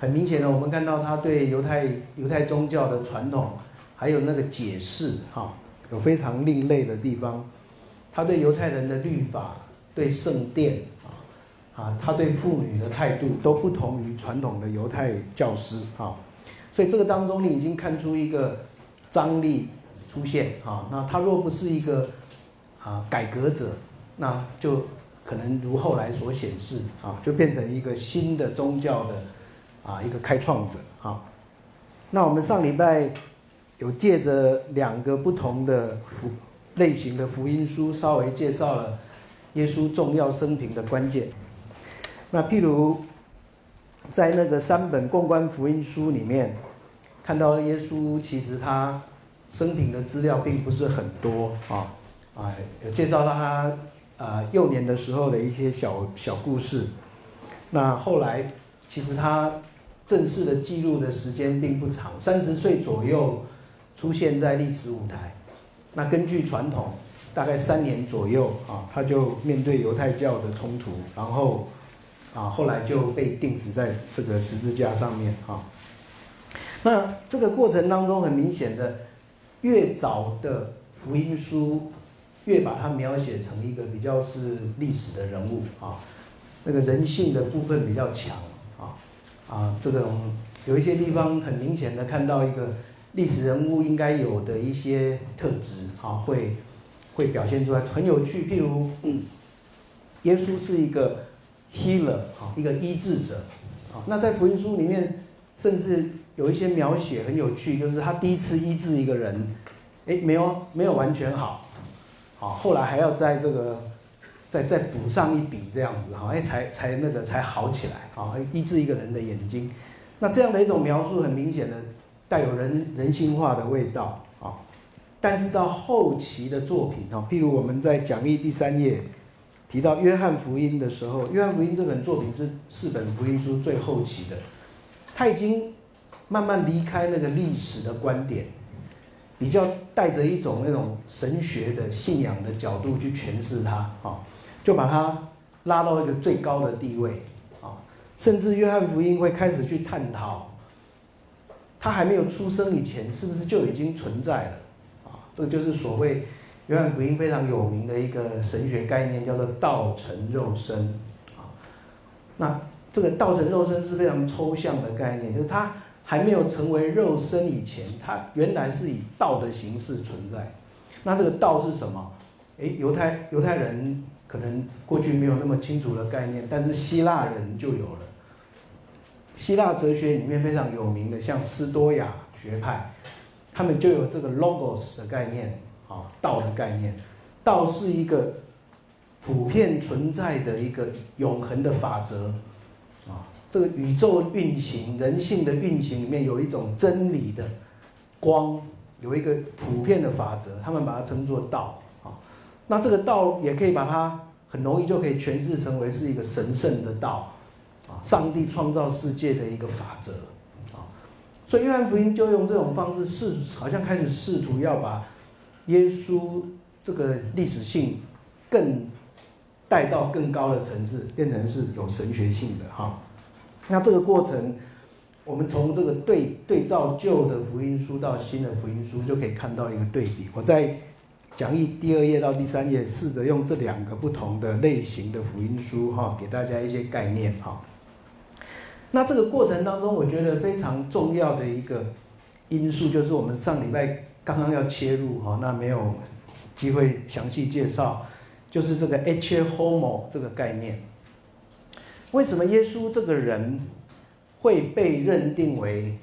很明显的，我们看到他对犹太犹太宗教的传统，还有那个解释，哈，有非常另类的地方。他对犹太人的律法、对圣殿啊，啊，他对妇女的态度都不同于传统的犹太教师，哈。所以这个当中，你已经看出一个张力出现，哈。那他若不是一个啊改革者，那就可能如后来所显示，啊，就变成一个新的宗教的。啊，一个开创者啊。那我们上礼拜有借着两个不同的福类型的福音书，稍微介绍了耶稣重要生平的关键。那譬如在那个三本共观福音书里面，看到耶稣其实他生平的资料并不是很多啊啊，有介绍到他啊幼年的时候的一些小小故事。那后来其实他。正式的记录的时间并不长，三十岁左右出现在历史舞台。那根据传统，大概三年左右啊，他就面对犹太教的冲突，然后啊，后来就被钉死在这个十字架上面啊。那这个过程当中，很明显的，越早的福音书，越把它描写成一个比较是历史的人物啊，那个人性的部分比较强。啊，这种有一些地方很明显的看到一个历史人物应该有的一些特质，啊，会会表现出来，很有趣。譬如，耶稣是一个 healer，啊，一个医治者，啊，那在福音书里面，甚至有一些描写很有趣，就是他第一次医治一个人，哎，没有没有完全好，好，后来还要在这个。再再补上一笔这样子哈，哎，才才那个才好起来啊，医治一个人的眼睛。那这样的一种描述，很明显的带有人人性化的味道啊。但是到后期的作品哈，譬如我们在讲义第三页提到约翰福音的时候，约翰福音这本作品是四本福音书最后期的，他已经慢慢离开那个历史的观点，比较带着一种那种神学的信仰的角度去诠释它啊。就把他拉到一个最高的地位，啊，甚至约翰福音会开始去探讨，他还没有出生以前是不是就已经存在了，啊，这个就是所谓约翰福音非常有名的一个神学概念，叫做道成肉身，啊，那这个道成肉身是非常抽象的概念，就是他还没有成为肉身以前，他原来是以道的形式存在，那这个道是什么？诶，犹太犹太人。可能过去没有那么清楚的概念，但是希腊人就有了。希腊哲学里面非常有名的，像斯多亚学派，他们就有这个 logos 的概念，啊，道的概念。道是一个普遍存在的一个永恒的法则，啊，这个宇宙运行、人性的运行里面有一种真理的光，有一个普遍的法则，他们把它称作道。那这个道也可以把它很容易就可以诠释成为是一个神圣的道，啊，上帝创造世界的一个法则，啊，所以约翰福音就用这种方式试，好像开始试图要把耶稣这个历史性更带到更高的层次，变成是有神学性的哈。那这个过程，我们从这个对对照旧的福音书到新的福音书，就可以看到一个对比。我在。讲义第二页到第三页，试着用这两个不同的类型的福音书，哈，给大家一些概念，哈。那这个过程当中，我觉得非常重要的一个因素，就是我们上礼拜刚刚要切入，哈，那没有机会详细介绍，就是这个 H homo 这个概念。为什么耶稣这个人会被认定为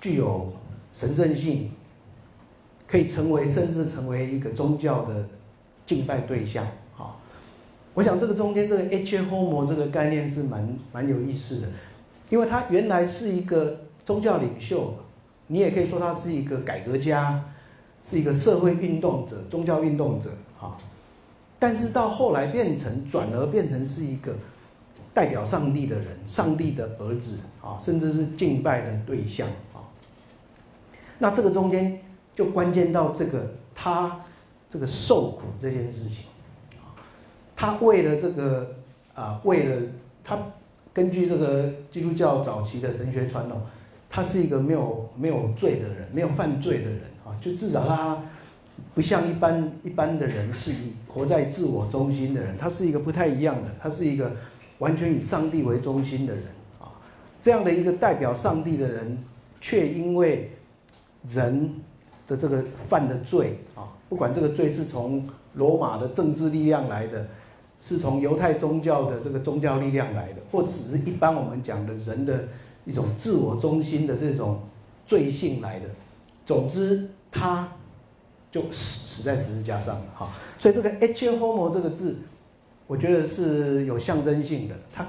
具有神圣性？可以成为，甚至成为一个宗教的敬拜对象，好，我想这个中间这个 H homo 这个概念是蛮蛮有意思的，因为他原来是一个宗教领袖，你也可以说他是一个改革家，是一个社会运动者、宗教运动者，哈，但是到后来变成转而变成是一个代表上帝的人，上帝的儿子，啊，甚至是敬拜的对象，啊，那这个中间。就关键到这个他这个受苦这件事情，他为了这个啊，为了他根据这个基督教早期的神学传统，他是一个没有没有罪的人，没有犯罪的人啊，就至少他不像一般一般的人是以活在自我中心的人，他是一个不太一样的，他是一个完全以上帝为中心的人啊，这样的一个代表上帝的人，却因为人的这个犯的罪啊，不管这个罪是从罗马的政治力量来的。是从犹太宗教的这个宗教力量来的，或只是一般我们讲的人的一种自我中心的这种罪性来的。总之，他就死死在十字架上了。哈，所以这个 Homo 这个字，我觉得是有象征性的，它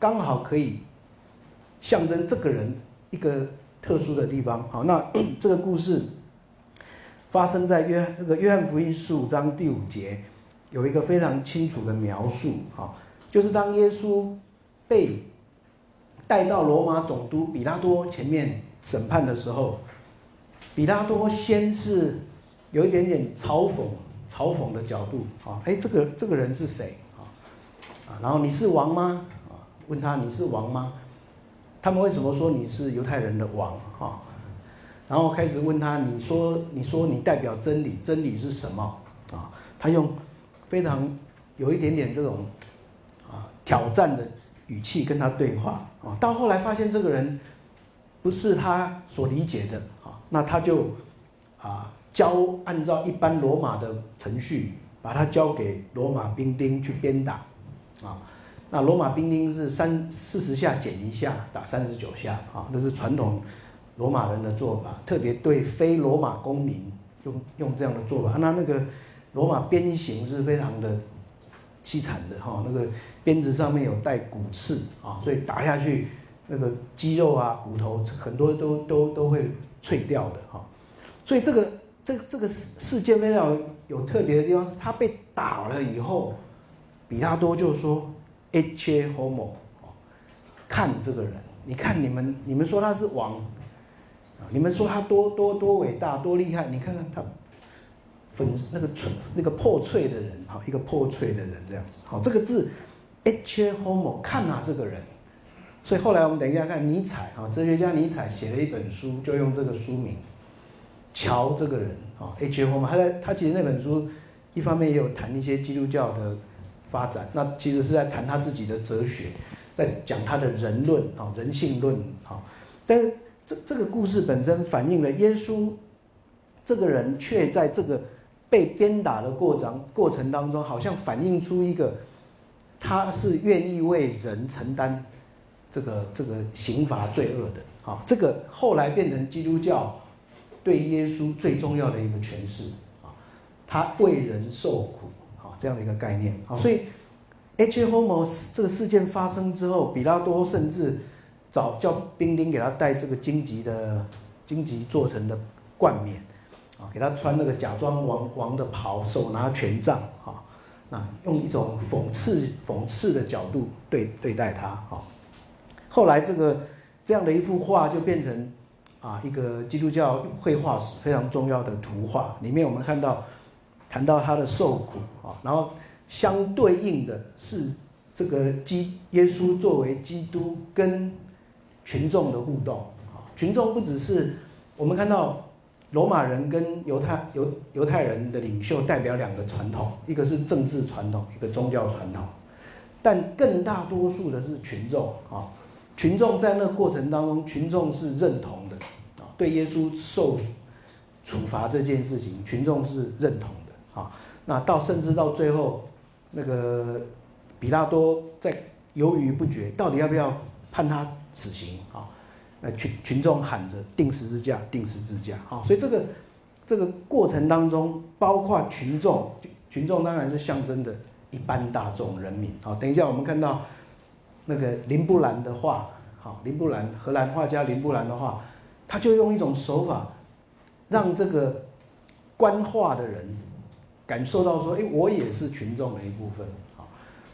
刚好可以象征这个人一个特殊的地方。好，那 这个故事发生在约这个约翰福音十五章第五节。有一个非常清楚的描述，哈，就是当耶稣被带到罗马总督比拉多前面审判的时候，比拉多先是有一点点嘲讽、嘲讽的角度，啊，哎，这个这个人是谁？啊，啊，然后你是王吗？啊，问他你是王吗？他们为什么说你是犹太人的王？哈，然后开始问他，你说你说你代表真理，真理是什么？啊，他用。非常有一点点这种啊挑战的语气跟他对话啊，到后来发现这个人不是他所理解的啊，那他就啊交按照一般罗马的程序，把他交给罗马兵丁去鞭打啊。那罗马兵丁是三四十下减一下，打三十九下啊，这是传统罗马人的做法，特别对非罗马公民用用这样的做法。那那个。罗马鞭刑是非常的凄惨的哈，那个鞭子上面有带骨刺啊，所以打下去那个肌肉啊、骨头很多都都都会脆掉的哈。所以这个这这个事事件非常有特别的地方，是他被打了以后，比拉多就说 “H homo”，看这个人，你看你们你们说他是王，你们说他多多多伟大多厉害，你看看他。粉那个脆那个破碎的人，哈，一个破碎的人这样子，好，这个字，h homo，看啊这个人，所以后来我们等一下看尼采，哈，哲学家尼采写了一本书，就用这个书名，瞧这个人，哈，h homo，他在他其实那本书一方面也有谈一些基督教的发展，那其实是在谈他自己的哲学，在讲他的人论，啊，人性论，啊，但是这这个故事本身反映了耶稣这个人却在这个。被鞭打的过程过程当中，好像反映出一个，他是愿意为人承担这个这个刑罚罪恶的。好，这个后来变成基督教对耶稣最重要的一个诠释啊，他为人受苦啊这样的一个概念。好，所以 H. Homo 这个事件发生之后，比拉多甚至找叫兵丁给他戴这个荆棘的荆棘做成的冠冕。啊，给他穿那个假装王王的袍，手拿权杖，哈，那用一种讽刺讽刺的角度对对待他，哈。后来这个这样的一幅画就变成啊一个基督教绘画史非常重要的图画，里面我们看到谈到他的受苦啊，然后相对应的是这个基耶稣作为基督跟群众的互动啊，群众不只是我们看到。罗马人跟犹太犹犹太人的领袖代表两个传统，一个是政治传统，一个宗教传统，但更大多数的是群众啊，群众在那个过程当中，群众是认同的啊，对耶稣受处罚这件事情，群众是认同的啊，那到甚至到最后，那个比拉多在犹豫不决，到底要不要判他死刑啊？群群众喊着定十字架，定十字架，啊，所以这个这个过程当中，包括群众，群众当然是象征的一般大众人民，啊，等一下我们看到那个林布兰的画，好，林布兰荷兰画家林布兰的画，他就用一种手法，让这个观画的人感受到说，哎，我也是群众的一部分，啊，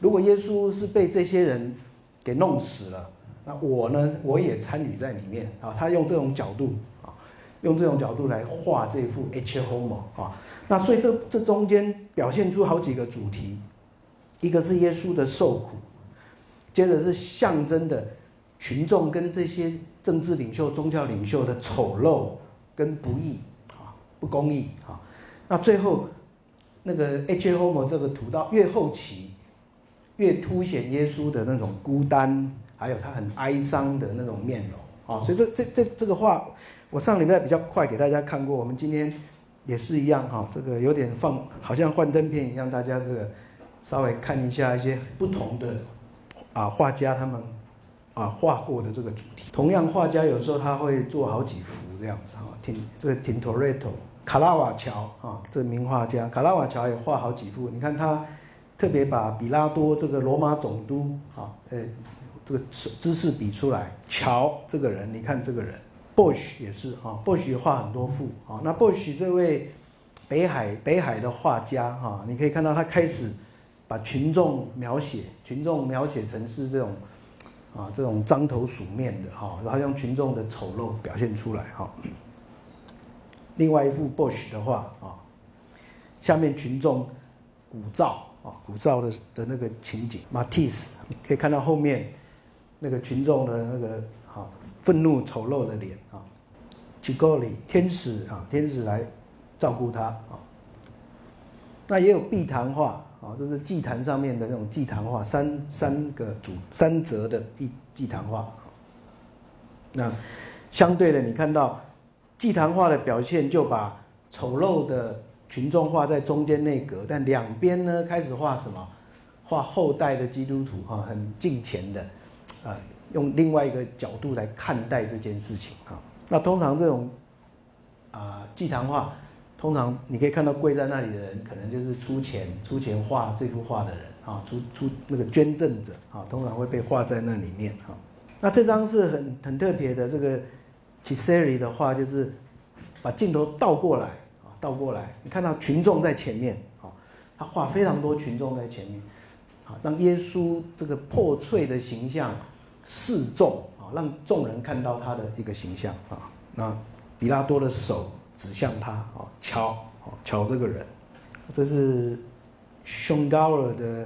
如果耶稣是被这些人给弄死了。那我呢？我也参与在里面啊。他用这种角度啊，用这种角度来画这幅 H Homo 啊。那所以这这中间表现出好几个主题，一个是耶稣的受苦，接着是象征的群众跟这些政治领袖、宗教领袖的丑陋跟不义啊，不公义啊。那最后那个 H. Homo 这个图到越后期，越凸显耶稣的那种孤单，还有他很哀伤的那种面容啊。所以这这这这个画，我上礼拜比较快给大家看过，我们今天也是一样哈，这个有点放，好像幻灯片一样，大家这个稍微看一下一些不同的。啊，画家他们啊画过的这个主题，同样画家有时候他会做好几幅这样子哈。挺这个 Tintoretto 卡拉瓦乔啊，这名画家卡拉瓦乔也画好几幅。你看他特别把比拉多这个罗马总督啊，呃，这个姿势比出来。乔这个人，你看这个人，Bush 也是哈，Bush 画很多幅啊。那 Bush 这位北海北海的画家哈，你可以看到他开始。把群众描写，群众描写成是这种，啊，这种獐头鼠面的哈，然后用群众的丑陋表现出来哈。另外一幅 Bush 的画啊，下面群众鼓噪啊，鼓噪的的那个情景。Matisse 可以看到后面那个群众的那个啊愤怒丑陋的脸啊。Chigoli 天使啊，天使来照顾他啊。那也有祭坛画。啊，这是祭坛上面的那种祭坛画，三三个主三折的祭祭坛画。那相对的，你看到祭坛画的表现，就把丑陋的群众画在中间内格，但两边呢开始画什么？画后代的基督徒哈，很敬虔的，啊，用另外一个角度来看待这件事情哈。那通常这种啊祭坛画。通常你可以看到跪在那里的人，可能就是出钱出钱画这幅画的人啊，出出那个捐赠者啊，通常会被画在那里面啊。那这张是很很特别的，这个 Chiseri 的画就是把镜头倒过来啊，倒过来，你看到群众在前面啊，他画非常多群众在前面，啊，让耶稣这个破碎的形象示众啊，让众人看到他的一个形象啊。那比拉多的手。指向他啊，瞧，啊，瞧这个人，这是熊高尔的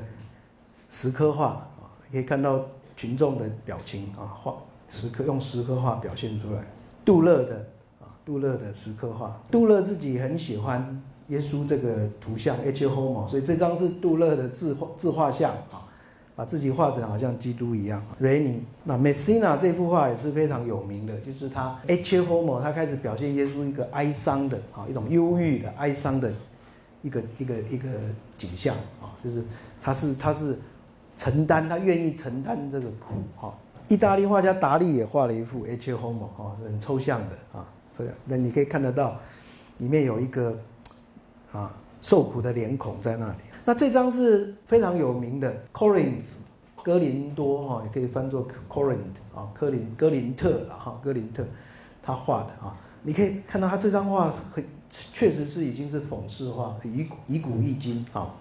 石刻画啊，可以看到群众的表情啊，画石刻用石刻画表现出来。杜勒的啊，杜勒的石刻画，杜勒自己很喜欢耶稣这个图像 H. Homo，所以这张是杜勒的自画自画像啊。把自己画成好像基督一样。雷尼那 Messina 这幅画也是非常有名的，就是他 H. Homo，他开始表现耶稣一个哀伤的啊，一种忧郁的哀伤的一个一个一个景象啊，就是他是他是承担，他愿意承担这个苦哈。意大利画家达利也画了一幅 H. Homo 啊，很抽象的啊，这样那你可以看得到里面有一个啊受苦的脸孔在那里。那这张是非常有名的 Corinth，哥林多哈，也可以翻作 Corinth 啊，科林哥林特啊哈，哥林特，他画的啊，你可以看到他这张画很确实是已经是讽刺画，以以古易今啊，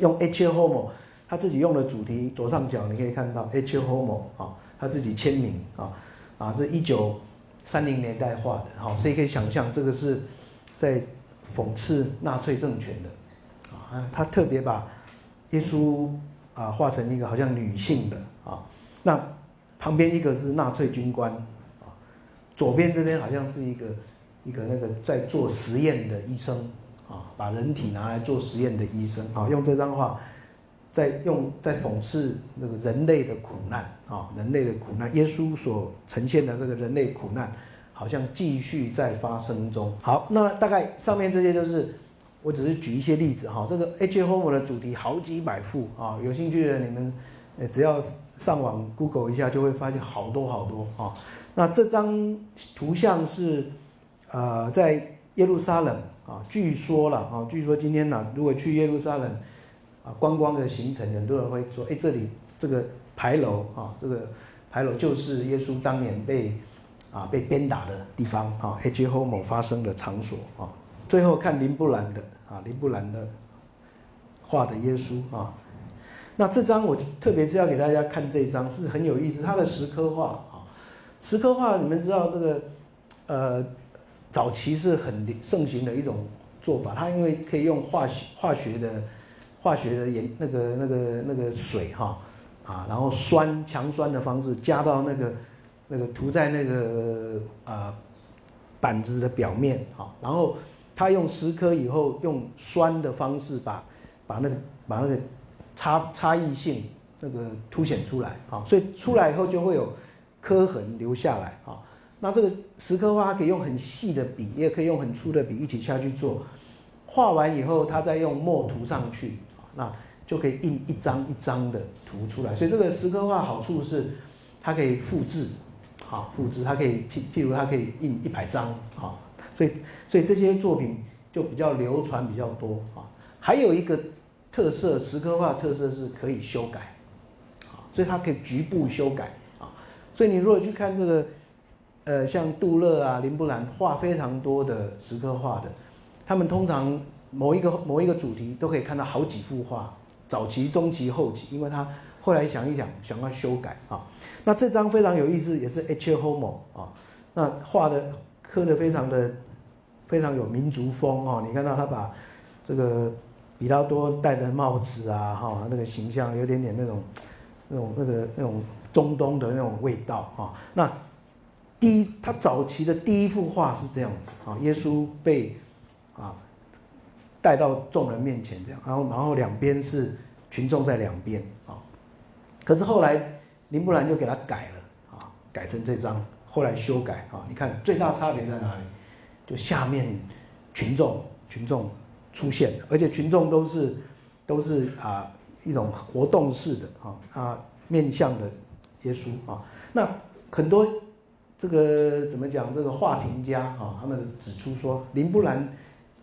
用 H. Homo，他自己用的主题左上角你可以看到 H. Homo 啊，他自己签名啊啊，这一九三零年代画的哈，所以可以想象这个是在讽刺纳粹政权的。啊，他特别把耶稣啊画成一个好像女性的啊，那旁边一个是纳粹军官啊，左边这边好像是一个一个那个在做实验的医生啊，把人体拿来做实验的医生啊，用这张画在用在讽刺那个人类的苦难啊，人类的苦难，耶稣所呈现的这个人类苦难好像继续在发生中。好，那大概上面这些就是。我只是举一些例子哈，这个 H. Homo 的主题好几百幅啊，有兴趣的你们，呃，只要上网 Google 一下，就会发现好多好多啊。那这张图像是，呃，在耶路撒冷啊，据说了啊，据说今天呢，如果去耶路撒冷啊，观光的行程，很多人会说，哎，这里这个牌楼啊，这个牌楼就是耶稣当年被啊被鞭打的地方啊，H. Homo 发生的场所啊。最后看林布兰的啊，林布兰的画的耶稣啊，那这张我特别是要给大家看这张是很有意思，他的石刻画啊，石刻画你们知道这个呃早期是很盛行的一种做法，它因为可以用化学化学的化学的颜那个那个那个水哈，啊，然后酸强酸的方式加到那个那个涂在那个啊板子的表面啊，然后他用石刻以后用酸的方式把把那个把那个差差异性那个凸显出来啊，所以出来以后就会有刻痕留下来啊。那这个石刻画可以用很细的笔，也可以用很粗的笔一起下去做。画完以后，他再用墨涂上去，那就可以印一张一张的涂出来。所以这个石刻画好处是，它可以复制，好复制，它可以譬譬如它可以印一百张，好，所以所以这些作品就比较流传比较多啊。还有一个特色，石刻画特色是可以修改，啊，所以它可以局部修改啊。所以你如果去看这个。呃，像杜勒啊、林布兰画非常多的石刻画的，他们通常某一个某一个主题都可以看到好几幅画，早期、中期、后期，因为他后来想一想，想要修改啊。那这张非常有意思，也是 H. Homo 啊，那画的刻的非常的非常有民族风哦。你看到他把这个比拉多戴的帽子啊，哈，那个形象有点点那种那种那个那种中东的那种味道啊，那。第一，他早期的第一幅画是这样子啊，耶稣被啊带到众人面前这样，然后然后两边是群众在两边啊，可是后来林布兰就给他改了啊，改成这张，后来修改啊，你看最大差别在哪里？就下面群众群众出现，而且群众都是都是啊一种活动式的啊啊面向的耶稣啊，那很多。这个怎么讲？这个画评家啊，他们指出说，林布兰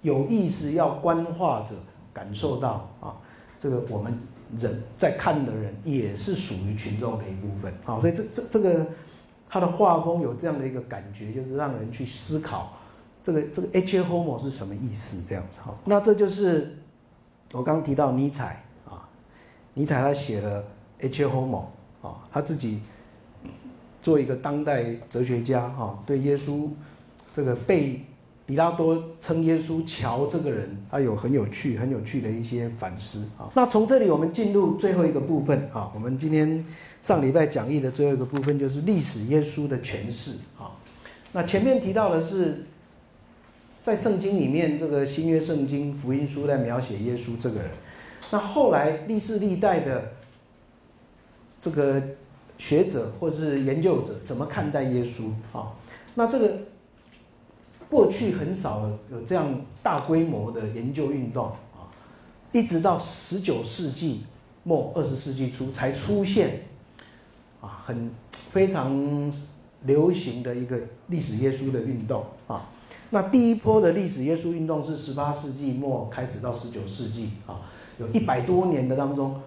有意识要观画者感受到啊，这个我们人在看的人也是属于群众的一部分啊，所以这这这个他的画风有这样的一个感觉，就是让人去思考这个这个 H. Homo 是什么意思这样子哈。那这就是我刚提到尼采啊，尼采他写了 H. Homo 啊，他自己。做一个当代哲学家，哈，对耶稣这个被比拉多称耶稣乔这个人，他有很有趣、很有趣的一些反思啊。那从这里我们进入最后一个部分啊，我们今天上礼拜讲义的最后一个部分就是历史耶稣的诠释啊。那前面提到的是在圣经里面，这个新约圣经福音书在描写耶稣这个人，那后来历世历代的这个。学者或是研究者怎么看待耶稣啊？那这个过去很少有这样大规模的研究运动啊，一直到十九世纪末二十世纪初才出现啊，很非常流行的一个历史耶稣的运动啊。那第一波的历史耶稣运动是十八世纪末开始到十九世纪啊，有一百多年的当中。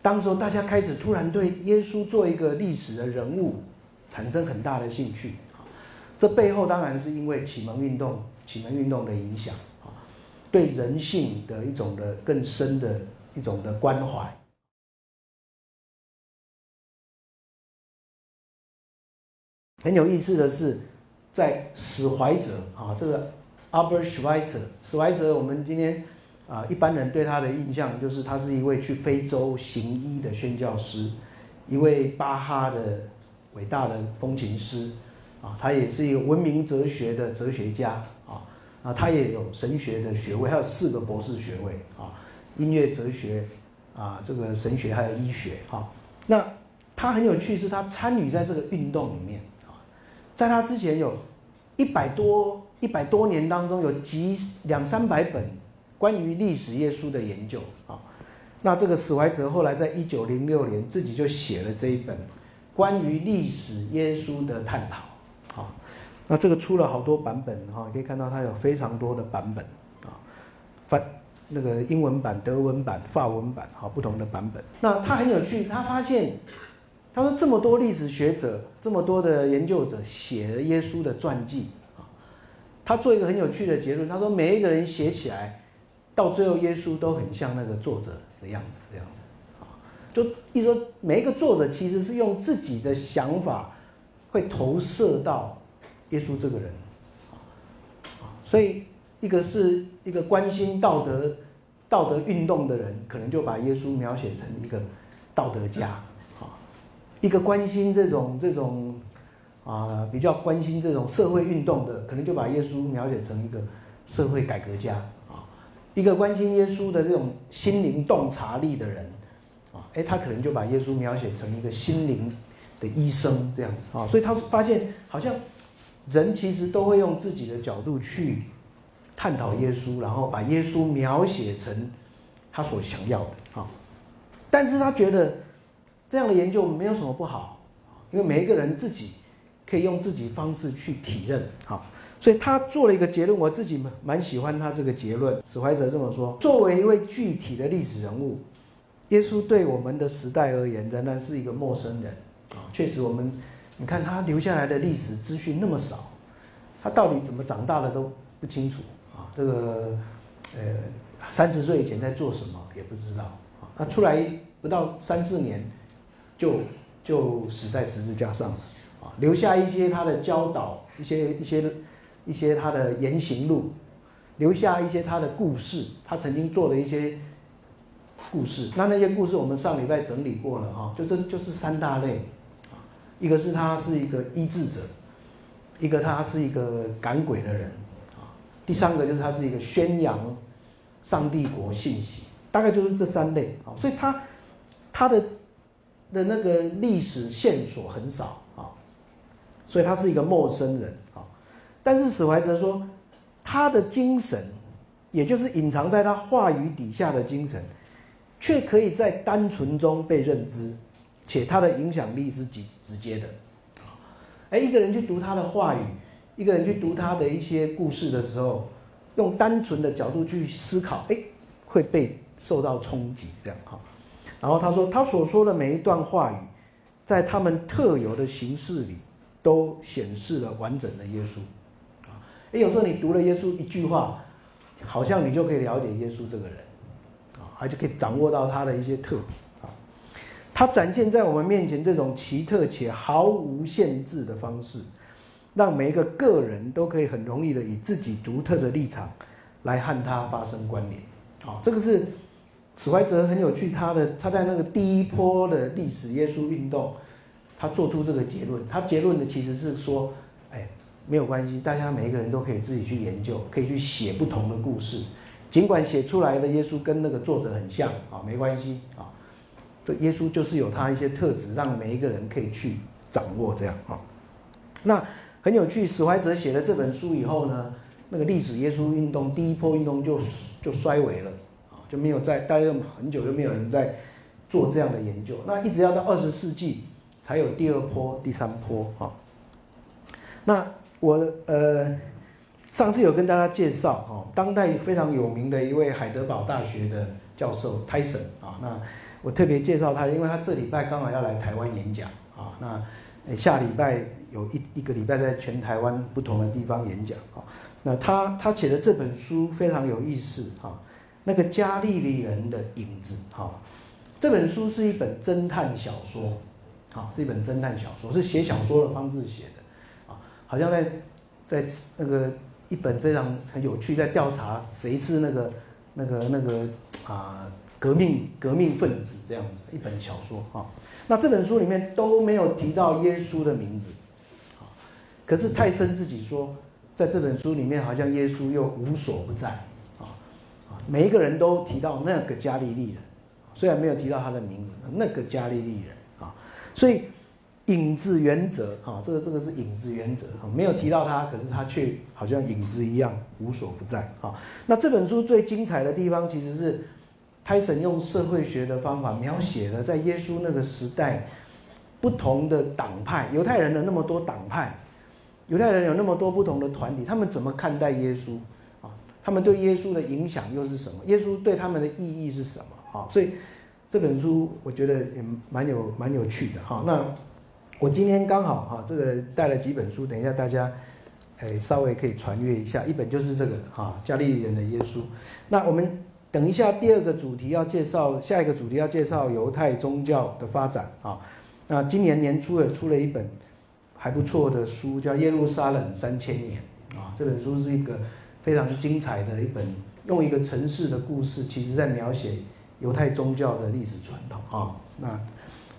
当时候大家开始突然对耶稣做一个历史的人物产生很大的兴趣啊，这背后当然是因为启蒙运动、启蒙运动的影响啊，对人性的一种的更深的一种的关怀。很有意思的是，在史怀哲啊，这个 Albert Schweitzer，史怀哲，我们今天。啊，一般人对他的印象就是他是一位去非洲行医的宣教师，一位巴哈的伟大的风琴师，啊，他也是一个闻名哲学的哲学家，啊，啊，他也有神学的学位，还有四个博士学位，啊，音乐哲学，啊，这个神学还有医学，哈，那他很有趣，是他参与在这个运动里面，在他之前有一百多一百多年当中，有几两三百本。关于历史耶稣的研究啊，那这个史怀哲后来在一九零六年自己就写了这一本关于历史耶稣的探讨啊，那这个出了好多版本哈，可以看到它有非常多的版本啊，翻那个英文版、德文版、法文版哈，不同的版本。那他很有趣，他发现他说这么多历史学者、这么多的研究者写了耶稣的传记啊，他做一个很有趣的结论，他说每一个人写起来。到最后，耶稣都很像那个作者的样子，这样子，啊，就一说，每一个作者其实是用自己的想法，会投射到耶稣这个人，所以一个是一个关心道德、道德运动的人，可能就把耶稣描写成一个道德家，一个关心这种这种啊比较关心这种社会运动的，可能就把耶稣描写成一个社会改革家啊；一个关心耶稣的这种心灵洞察力的人啊，哎，他可能就把耶稣描写成一个心灵的医生这样子啊。所以他发现，好像人其实都会用自己的角度去探讨耶稣，然后把耶稣描写成他所想要的啊。但是他觉得。这样的研究没有什么不好，因为每一个人自己可以用自己方式去体认，好，所以他做了一个结论，我自己蛮蛮喜欢他这个结论。史怀哲这么说：，作为一位具体的历史人物，耶稣对我们的时代而言仍然是一个陌生人啊。确实，我们你看他留下来的历史资讯那么少，他到底怎么长大的都不清楚啊。这个呃，三十岁以前在做什么也不知道啊。他出来不到三四年。就就死在十字架上了啊，留下一些他的教导，一些一些一些他的言行录，留下一些他的故事，他曾经做的一些故事。那那些故事我们上礼拜整理过了哈，就这就是三大类啊，一个是他是一个医治者，一个他是一个赶鬼的人啊，第三个就是他是一个宣扬上帝国信息，大概就是这三类啊，所以他他的。的那个历史线索很少啊，所以他是一个陌生人啊。但是史怀哲说，他的精神，也就是隐藏在他话语底下的精神，却可以在单纯中被认知，且他的影响力是直直接的。哎，一个人去读他的话语，一个人去读他的一些故事的时候，用单纯的角度去思考，哎，会被受到冲击，这样哈。然后他说，他所说的每一段话语，在他们特有的形式里，都显示了完整的耶稣。啊，哎，有时候你读了耶稣一句话，好像你就可以了解耶稣这个人，啊，而且可以掌握到他的一些特质。啊，他展现在我们面前这种奇特且毫无限制的方式，让每一个个人都可以很容易的以自己独特的立场来和他发生关联。啊，这个是。史怀哲很有趣，他的他在那个第一波的历史耶稣运动，他做出这个结论。他结论的其实是说，哎，没有关系，大家每一个人都可以自己去研究，可以去写不同的故事，尽管写出来的耶稣跟那个作者很像啊，没关系啊。这耶稣就是有他一些特质，让每一个人可以去掌握这样啊。那很有趣，史怀哲写了这本书以后呢，那个历史耶稣运动第一波运动就就衰微了。就没有在，大约很久就没有人在做这样的研究。那一直要到二十世纪才有第二波、第三波啊。那我呃上次有跟大家介绍哈，当代非常有名的一位海德堡大学的教授泰森啊。那我特别介绍他，因为他这礼拜刚好要来台湾演讲啊。那下礼拜有一一个礼拜在全台湾不同的地方演讲啊。那他他写的这本书非常有意思哈。那个加利利人的影子，哈，这本书是一本侦探小说，啊，是一本侦探小说，是写小说的方式写的，啊，好像在在那个一本非常很有趣，在调查谁是那个那个那个啊革命革命分子这样子一本小说，哈，那这本书里面都没有提到耶稣的名字，啊，可是泰森自己说，在这本书里面好像耶稣又无所不在。每一个人都提到那个加利利人，虽然没有提到他的名字，那个加利利人啊，所以影子原则啊，这个这个是影子原则啊，没有提到他，可是他却好像影子一样无所不在啊。那这本书最精彩的地方，其实是泰森用社会学的方法描写了在耶稣那个时代不同的党派，犹太人的那么多党派，犹太人有那么多不同的团体，他们怎么看待耶稣？他们对耶稣的影响又是什么？耶稣对他们的意义是什么？哈，所以这本书我觉得也蛮有蛮有趣的哈。那我今天刚好哈，这个带了几本书，等一下大家哎稍微可以传阅一下。一本就是这个哈，加利利人的耶稣。那我们等一下第二个主题要介绍，下一个主题要介绍犹太宗教的发展啊。那今年年初也出了一本还不错的书，叫《耶路撒冷三千年》啊。这本书是一个。非常精彩的一本，用一个城市的故事，其实在描写犹太宗教的历史传统啊。那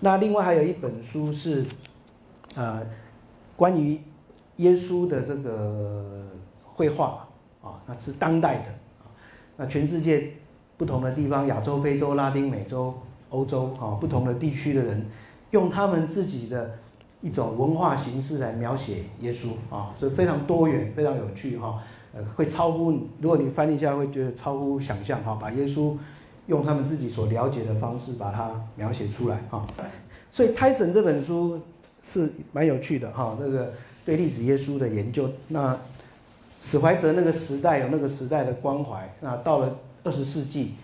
那另外还有一本书是，呃，关于耶稣的这个绘画啊，那是当代的啊，那全世界不同的地方，亚洲、非洲、拉丁美洲、欧洲啊，不同的地区的人，用他们自己的一种文化形式来描写耶稣啊，所以非常多元，非常有趣哈。呃，会超乎如果你翻译一下，会觉得超乎想象哈，把耶稣用他们自己所了解的方式把它描写出来哈。所以泰森这本书是蛮有趣的哈，那个对历史耶稣的研究。那史怀哲那个时代有那个时代的关怀，那到了二十世纪，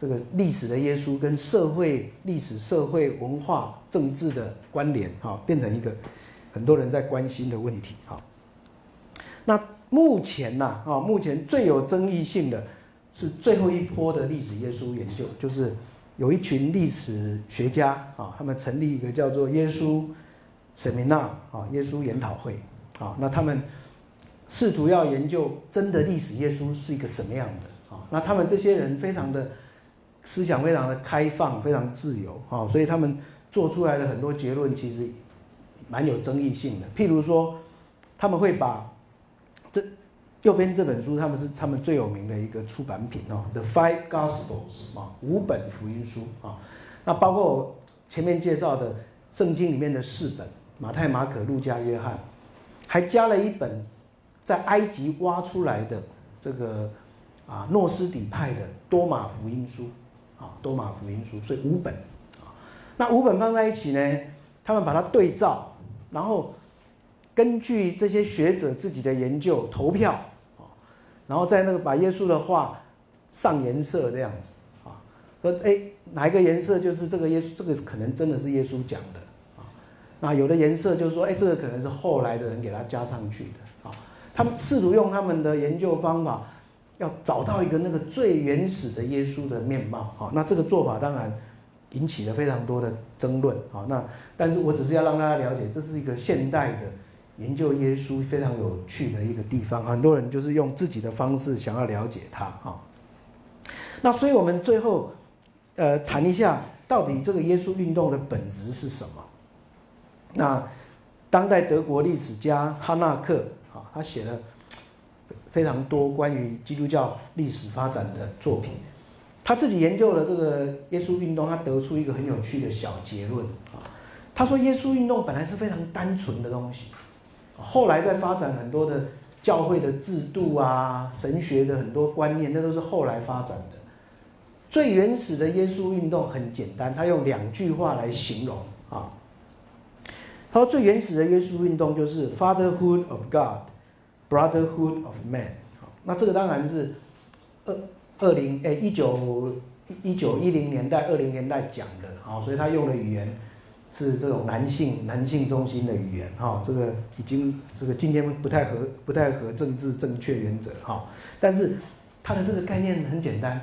这个历史的耶稣跟社会历史、社会文化、政治的关联哈，变成一个很多人在关心的问题哈。那目前呐，啊，目前最有争议性的是最后一波的历史耶稣研究，就是有一群历史学家啊，他们成立一个叫做耶稣 seminar 啊，耶稣研讨会啊，那他们试图要研究真的历史耶稣是一个什么样的啊，那他们这些人非常的思想非常的开放，非常自由啊，所以他们做出来的很多结论其实蛮有争议性的，譬如说他们会把右边这本书，他们是他们最有名的一个出版品哦，《The Five Gospels》啊，五本福音书啊。那包括前面介绍的圣经里面的四本，马太、马可、路加、约翰，还加了一本在埃及挖出来的这个啊诺斯底派的多马福音书啊，多马福音书，所以五本啊。那五本放在一起呢，他们把它对照，然后。根据这些学者自己的研究投票，然后在那个把耶稣的画上颜色这样子啊，说哎哪一个颜色就是这个耶稣，这个可能真的是耶稣讲的啊。那有的颜色就是说哎这个可能是后来的人给他加上去的啊。他们试图用他们的研究方法，要找到一个那个最原始的耶稣的面貌啊。那这个做法当然引起了非常多的争论啊。那但是我只是要让大家了解，这是一个现代的。研究耶稣非常有趣的一个地方，很多人就是用自己的方式想要了解他哈。那所以我们最后，呃，谈一下到底这个耶稣运动的本质是什么？那当代德国历史家哈纳克啊，他写了非常多关于基督教历史发展的作品。他自己研究了这个耶稣运动，他得出一个很有趣的小结论啊。他说，耶稣运动本来是非常单纯的东西。后来在发展很多的教会的制度啊，神学的很多观念，那都是后来发展的。最原始的耶稣运动很简单，他用两句话来形容啊。他说最原始的耶稣运动就是 Fatherhood of God, Brotherhood of Man。那这个当然是二二零诶一九一九一零年代二零年代讲的啊，所以他用的语言。是这种男性男性中心的语言哈，这个已经这个今天不太合不太合政治正确原则哈，但是他的这个概念很简单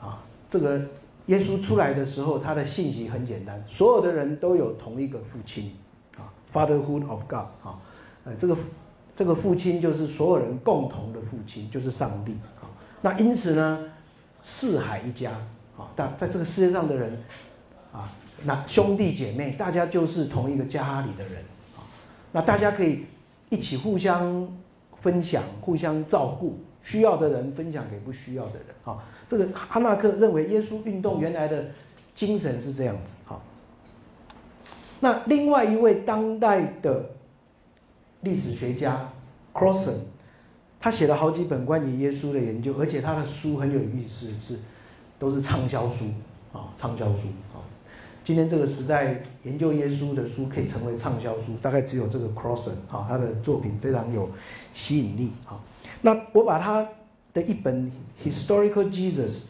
啊，这个耶稣出来的时候，他的信息很简单，所有的人都有同一个父亲啊，Fatherhood of God 啊，呃，这个这个父亲就是所有人共同的父亲，就是上帝啊，那因此呢，四海一家啊，但在这个世界上的人啊。那兄弟姐妹，大家就是同一个家里的人啊。那大家可以一起互相分享、互相照顾，需要的人分享给不需要的人啊。这个哈纳克认为耶稣运动原来的精神是这样子哈。那另外一位当代的历史学家 Crossan，他写了好几本关于耶稣的研究，而且他的书很有意思，是都是畅销书啊，畅销书啊。今天这个时代，研究耶稣的书可以成为畅销书，大概只有这个 Crossan 哈，他的作品非常有吸引力哈。那我把他的一本 Historical Jesus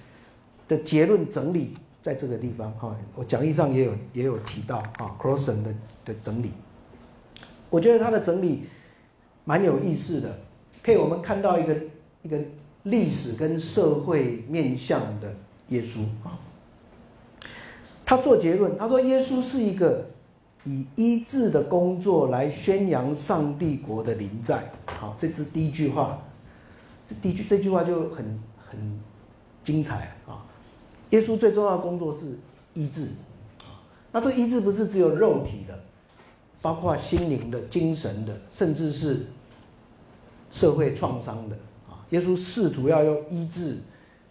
的结论整理在这个地方哈，我讲义上也有也有提到啊，Crossan 的的整理，我觉得他的整理蛮有意思的，可以我们看到一个一个历史跟社会面向的耶稣啊。他做结论，他说耶稣是一个以医治的工作来宣扬上帝国的临在。好，这是第一句话，这第一句这句话就很很精彩啊！耶稣最重要的工作是医治啊，那这个医治不是只有肉体的，包括心灵的、精神的，甚至是社会创伤的啊。耶稣试图要用医治，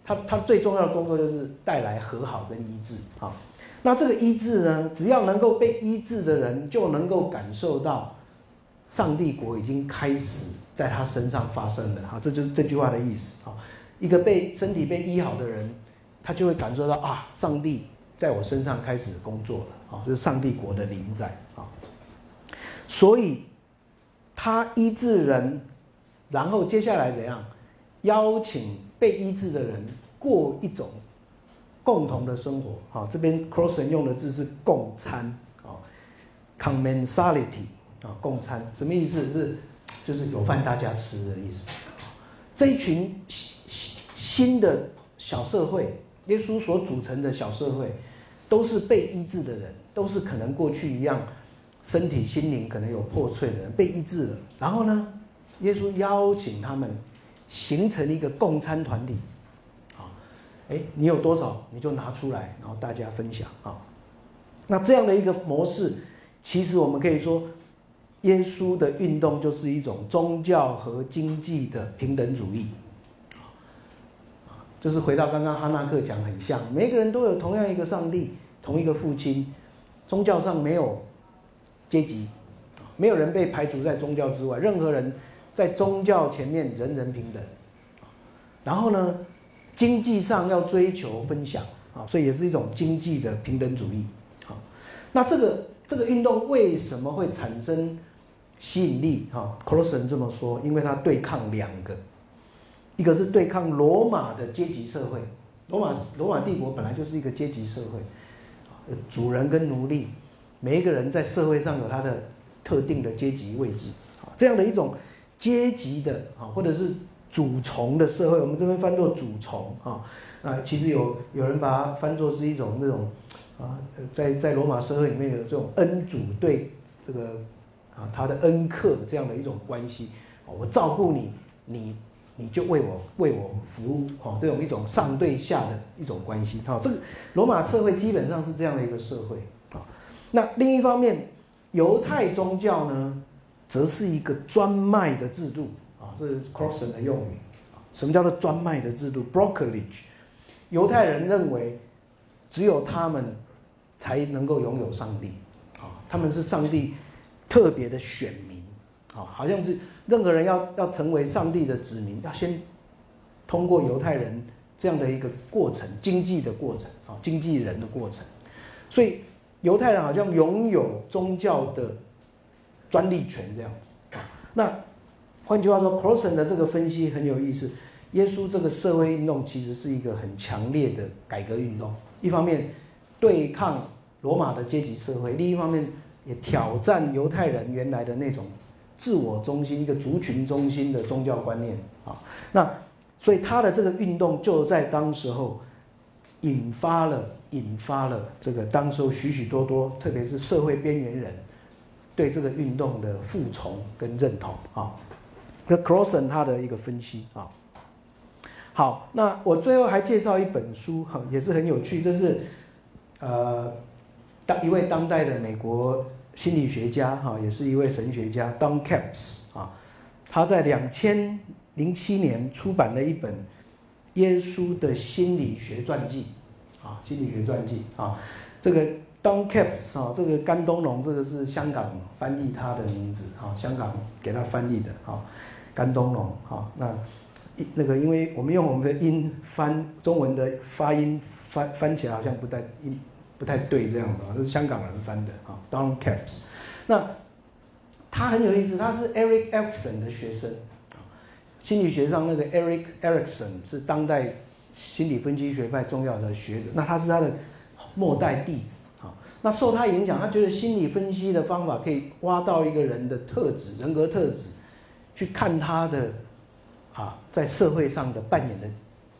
他他最重要的工作就是带来和好跟医治啊。那这个医治呢，只要能够被医治的人，就能够感受到上帝国已经开始在他身上发生了哈。这就是这句话的意思啊。一个被身体被医好的人，他就会感受到啊，上帝在我身上开始工作了啊，就是上帝国的临在啊。所以他医治人，然后接下来怎样？邀请被医治的人过一种。共同的生活，好，这边 Crossan 用的字是共餐，啊，commensality，啊，共餐什么意思？是就是有饭大家吃的意思。这一群新新的小社会，耶稣所组成的小社会，都是被医治的人，都是可能过去一样，身体心灵可能有破碎的人被医治了。然后呢，耶稣邀请他们形成一个共餐团体。啊哎，你有多少你就拿出来，然后大家分享啊。那这样的一个模式，其实我们可以说，耶稣的运动就是一种宗教和经济的平等主义。就是回到刚刚哈纳克讲很像，每个人都有同样一个上帝，同一个父亲，宗教上没有阶级，没有人被排除在宗教之外，任何人在宗教前面人人平等。然后呢？经济上要追求分享啊，所以也是一种经济的平等主义。好，那这个这个运动为什么会产生吸引力？哈 c r o s s o n 这么说，因为它对抗两个，一个是对抗罗马的阶级社会，罗马罗马帝国本来就是一个阶级社会，主人跟奴隶，每一个人在社会上有他的特定的阶级位置，这样的一种阶级的啊，或者是。主从的社会，我们这边翻作主从啊，啊，其实有有人把它翻作是一种那种啊，在在罗马社会里面有这种恩主对这个啊他的恩客这样的一种关系，我照顾你，你你就为我为我服务，哈，这种一种上对下的一种关系，哈，这个罗马社会基本上是这样的一个社会啊。那另一方面，犹太宗教呢，则是一个专卖的制度啊。这是 Crossan 的用语什么叫做专卖的制度？Brokerage，犹太人认为只有他们才能够拥有上帝啊，他们是上帝特别的选民啊，好像是任何人要要成为上帝的子民，要先通过犹太人这样的一个过程，经济的过程啊，经纪人的过程，所以犹太人好像拥有宗教的专利权这样子，那。换句话说，Crossan 的这个分析很有意思。耶稣这个社会运动其实是一个很强烈的改革运动，一方面对抗罗马的阶级社会，另一方面也挑战犹太人原来的那种自我中心、一个族群中心的宗教观念啊。那所以他的这个运动就在当时候引发了引发了这个当时候许许多多，特别是社会边缘人对这个运动的服从跟认同。啊。那 Crossen 他的一个分析。啊，好，那我最后还介绍一本书哈，也是很有趣，这是呃当一位当代的美国心理学家哈，也是一位神学家 Don Capps 啊，他在两千零七年出版了一本耶稣的心理学传记。啊，心理学传记。啊，这个 Don Capps 啊，这个甘东龙这个是香港翻译他的名字啊，香港给他翻译的啊。甘东龙，哈，那那个，因为我们用我们的音翻中文的发音翻翻起来好像不太音不太对这样的，这是香港人翻的啊，Don Caps。那他很有意思，他是 Eric Erikson 的学生，心理学上那个 Eric Erikson 是当代心理分析学派重要的学者，那他是他的末代弟子。那受他影响，他觉得心理分析的方法可以挖到一个人的特质、人格特质。去看他的啊，在社会上的扮演的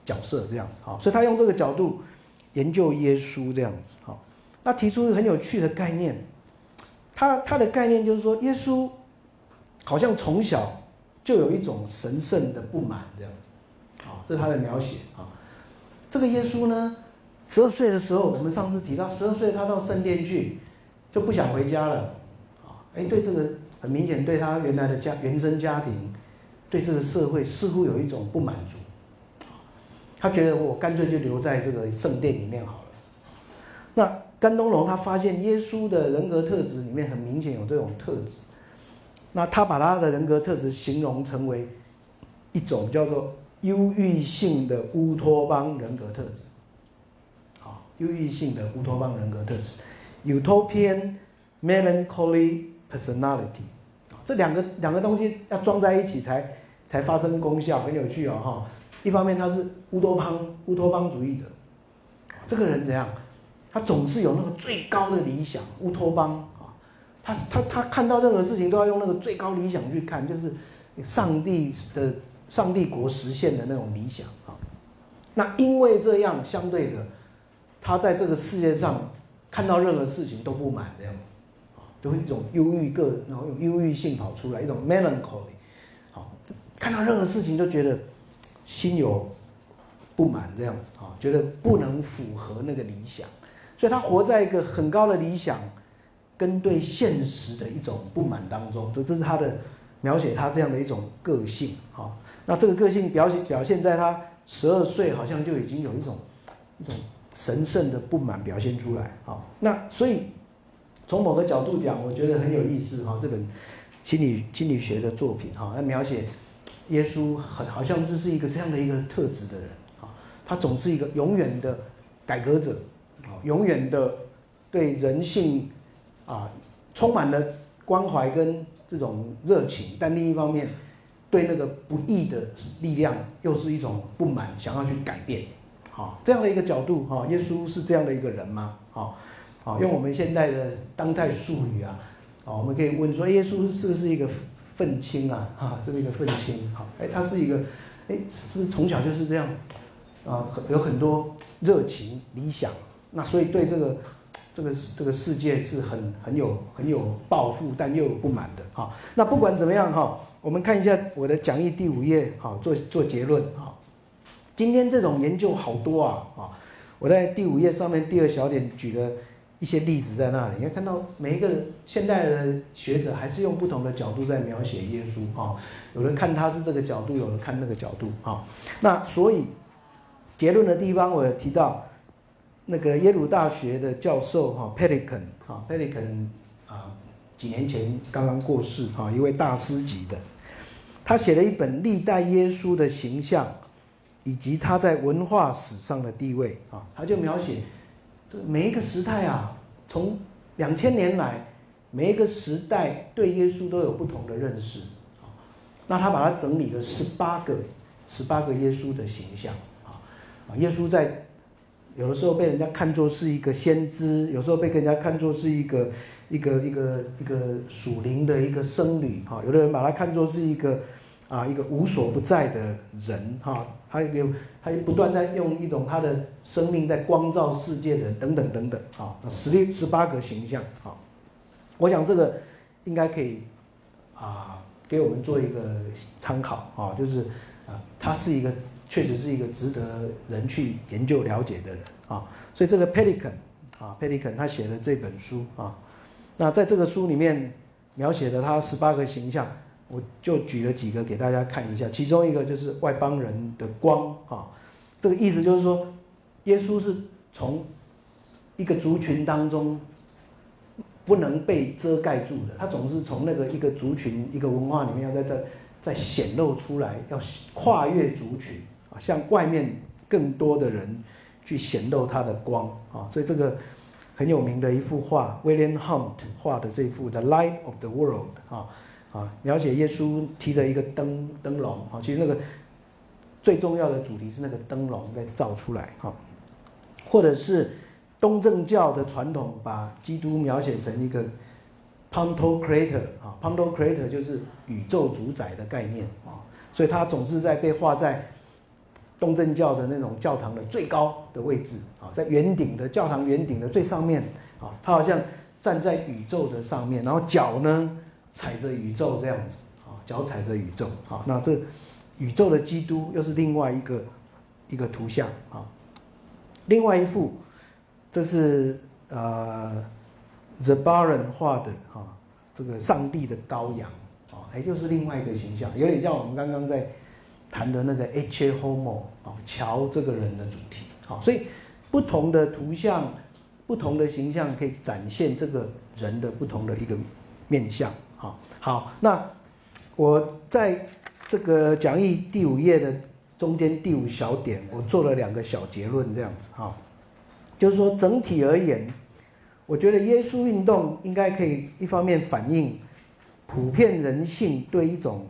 角色这样子啊，所以他用这个角度研究耶稣这样子哈，那提出一个很有趣的概念，他他的概念就是说，耶稣好像从小就有一种神圣的不满这样子，啊，这是他的描写啊，这个耶稣呢，十二岁的时候，我们上次提到，十二岁他到圣殿去，就不想回家了，啊，哎，对这个很明显，对他原来的家原生家庭，对这个社会似乎有一种不满足，他觉得我干脆就留在这个圣殿里面好了。那甘东龙他发现耶稣的人格特质里面很明显有这种特质，那他把他的人格特质形容成为一种叫做忧郁性的乌托邦人格特质。忧郁性的乌托邦人格特质，utopian melancholy personality，这两个两个东西要装在一起才才发生功效，很有趣哦哈。一方面他是乌托邦乌托邦主义者，这个人怎样？他总是有那个最高的理想，乌托邦啊，他他他看到任何事情都要用那个最高理想去看，就是上帝的上帝国实现的那种理想啊。那因为这样，相对的。他在这个世界上看到任何事情都不满这样子，啊，都会一种忧郁个，然后有忧郁性跑出来，一种 melancholy，好，看到任何事情都觉得心有不满这样子，啊，觉得不能符合那个理想，所以他活在一个很高的理想跟对现实的一种不满当中，这这是他的描写他这样的一种个性，啊，那这个个性表现表现在他十二岁好像就已经有一种一种。神圣的不满表现出来，好，那所以从某个角度讲，我觉得很有意思哈。这本心理心理学的作品哈，来描写耶稣很好像就是一个这样的一个特质的人啊，他总是一个永远的改革者啊，永远的对人性啊充满了关怀跟这种热情，但另一方面对那个不义的力量又是一种不满，想要去改变。好，这样的一个角度，哈，耶稣是这样的一个人吗？好，好，用我们现在的当代术语啊，啊，我们可以问说，耶稣是不是一个愤青啊？哈，是不是一个愤青？好，哎，他是一个，哎，是不是从小就是这样？啊，有很多热情、理想，那所以对这个这个这个世界是很很有很有抱负，但又有不满的。哈，那不管怎么样，哈，我们看一下我的讲义第五页，好，做做结论，哈。今天这种研究好多啊啊！我在第五页上面第二小点举了一些例子在那里，你看看到每一个现代的学者还是用不同的角度在描写耶稣啊，有人看他是这个角度，有人看那个角度啊。那所以结论的地方我有提到那个耶鲁大学的教授哈 Pelican 哈 Pelican 啊，几年前刚刚过世哈，一位大师级的，他写了一本历代耶稣的形象。以及他在文化史上的地位啊，他就描写这每一个时代啊，从两千年来，每一个时代对耶稣都有不同的认识啊。那他把它整理了十八个十八个耶稣的形象啊啊，耶稣在有的时候被人家看作是一个先知，有时候被人家看作是一个一个一个一个属灵的一个僧侣哈，有的人把他看作是一个。啊，一个无所不在的人哈，他有他不断在用一种他的生命在光照世界的等等等等啊，十六十八个形象啊，我想这个应该可以啊，给我们做一个参考啊，就是啊，他是一个确实是一个值得人去研究了解的人啊，所以这个 Pelican 啊，Pelican 他写的这本书啊，那在这个书里面描写了他十八个形象。我就举了几个给大家看一下，其中一个就是外邦人的光啊，这个意思就是说，耶稣是从一个族群当中不能被遮盖住的，他总是从那个一个族群、一个文化里面要在在在显露出来，要跨越族群啊，向外面更多的人去显露他的光啊，所以这个很有名的一幅画，William Hunt 画的这幅《The Light of the World》啊。啊，描写耶稣提着一个灯灯笼啊，其实那个最重要的主题是那个灯笼被照出来哈，或者是东正教的传统把基督描写成一个 Pantocrator 啊，Pantocrator 就是宇宙主宰的概念啊，所以他总是在被画在东正教的那种教堂的最高的位置啊，在圆顶的教堂圆顶的最上面啊，他好像站在宇宙的上面，然后脚呢？踩着宇宙这样子，啊，脚踩着宇宙，好，那这宇宙的基督又是另外一个一个图像啊。另外一幅，这是呃 The Baron 画的哈，这个上帝的羔羊啊，也就是另外一个形象，有点像我们刚刚在谈的那个 H Homo 啊，乔这个人的主题。啊，所以不同的图像、不同的形象可以展现这个人的不同的一个面相。好，那我在这个讲义第五页的中间第五小点，我做了两个小结论，这样子哈，就是说整体而言，我觉得耶稣运动应该可以一方面反映普遍人性对一种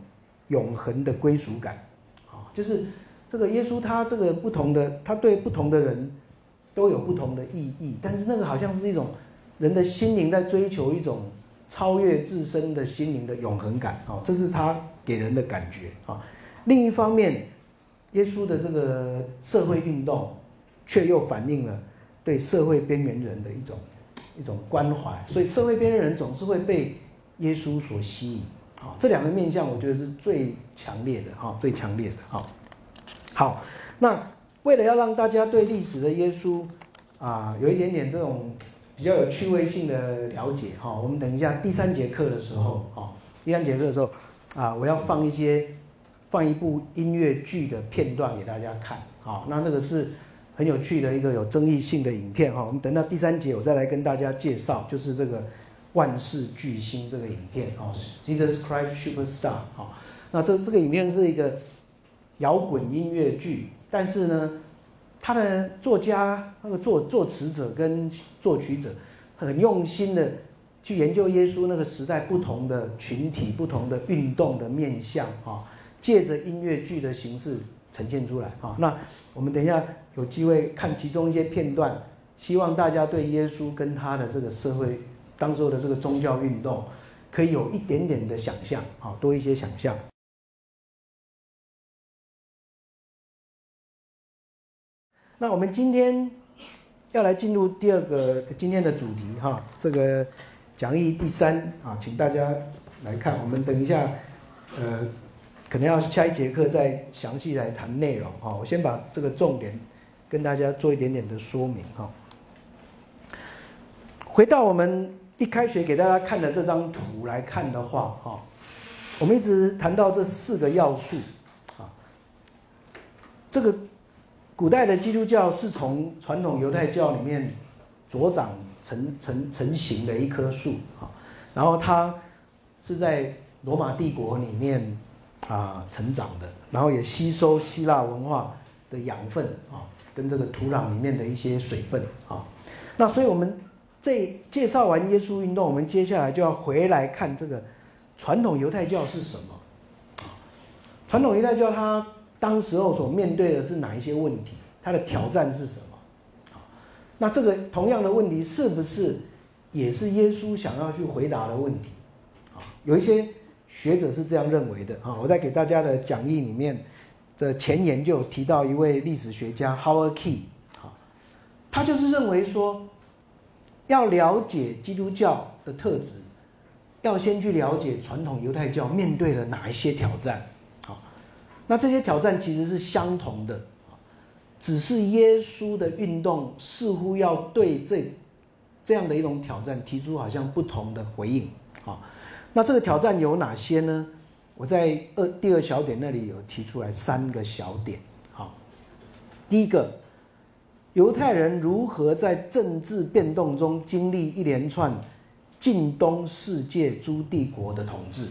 永恒的归属感，啊，就是。这个耶稣他这个不同的，他对不同的人都有不同的意义，但是那个好像是一种人的心灵在追求一种超越自身的心灵的永恒感啊，这是他给人的感觉啊。另一方面，耶稣的这个社会运动却又反映了对社会边缘人的一种一种关怀，所以社会边缘人总是会被耶稣所吸引啊。这两个面相，我觉得是最强烈的哈，最强烈的哈。好，那为了要让大家对历史的耶稣啊有一点点这种比较有趣味性的了解哈，我们等一下第三节课的时候哈，第三节课的时候啊，我要放一些放一部音乐剧的片段给大家看哈，那这个是很有趣的一个有争议性的影片哈，我们等到第三节我再来跟大家介绍，就是这个万事巨星这个影片哈，Jesus Christ Superstar 哈，那这这个影片是一个。摇滚音乐剧，但是呢，他的作家那个作作词者跟作曲者很用心的去研究耶稣那个时代不同的群体、不同的运动的面相啊，借着音乐剧的形式呈现出来啊。那我们等一下有机会看其中一些片段，希望大家对耶稣跟他的这个社会当时候的这个宗教运动，可以有一点点的想象啊，多一些想象。那我们今天要来进入第二个今天的主题哈，这个讲义第三啊，请大家来看。我们等一下，呃，可能要下一节课再详细来谈内容哈。我先把这个重点跟大家做一点点的说明哈。回到我们一开学给大家看的这张图来看的话哈，我们一直谈到这四个要素啊，这个。古代的基督教是从传统犹太教里面茁长成成成型的一棵树啊，然后它是在罗马帝国里面啊成长的，然后也吸收希腊文化的养分啊，跟这个土壤里面的一些水分啊。那所以我们这介绍完耶稣运动，我们接下来就要回来看这个传统犹太教是什么传统犹太教它。当时候所面对的是哪一些问题？它的挑战是什么？那这个同样的问题是不是也是耶稣想要去回答的问题？啊，有一些学者是这样认为的啊。我在给大家的讲义里面的前言就有提到一位历史学家 Howard Key，啊，他就是认为说，要了解基督教的特质，要先去了解传统犹太教面对了哪一些挑战。那这些挑战其实是相同的，只是耶稣的运动似乎要对这这样的一种挑战提出好像不同的回应啊。那这个挑战有哪些呢？我在二第二小点那里有提出来三个小点。好，第一个，犹太人如何在政治变动中经历一连串近东世界诸帝国的统治？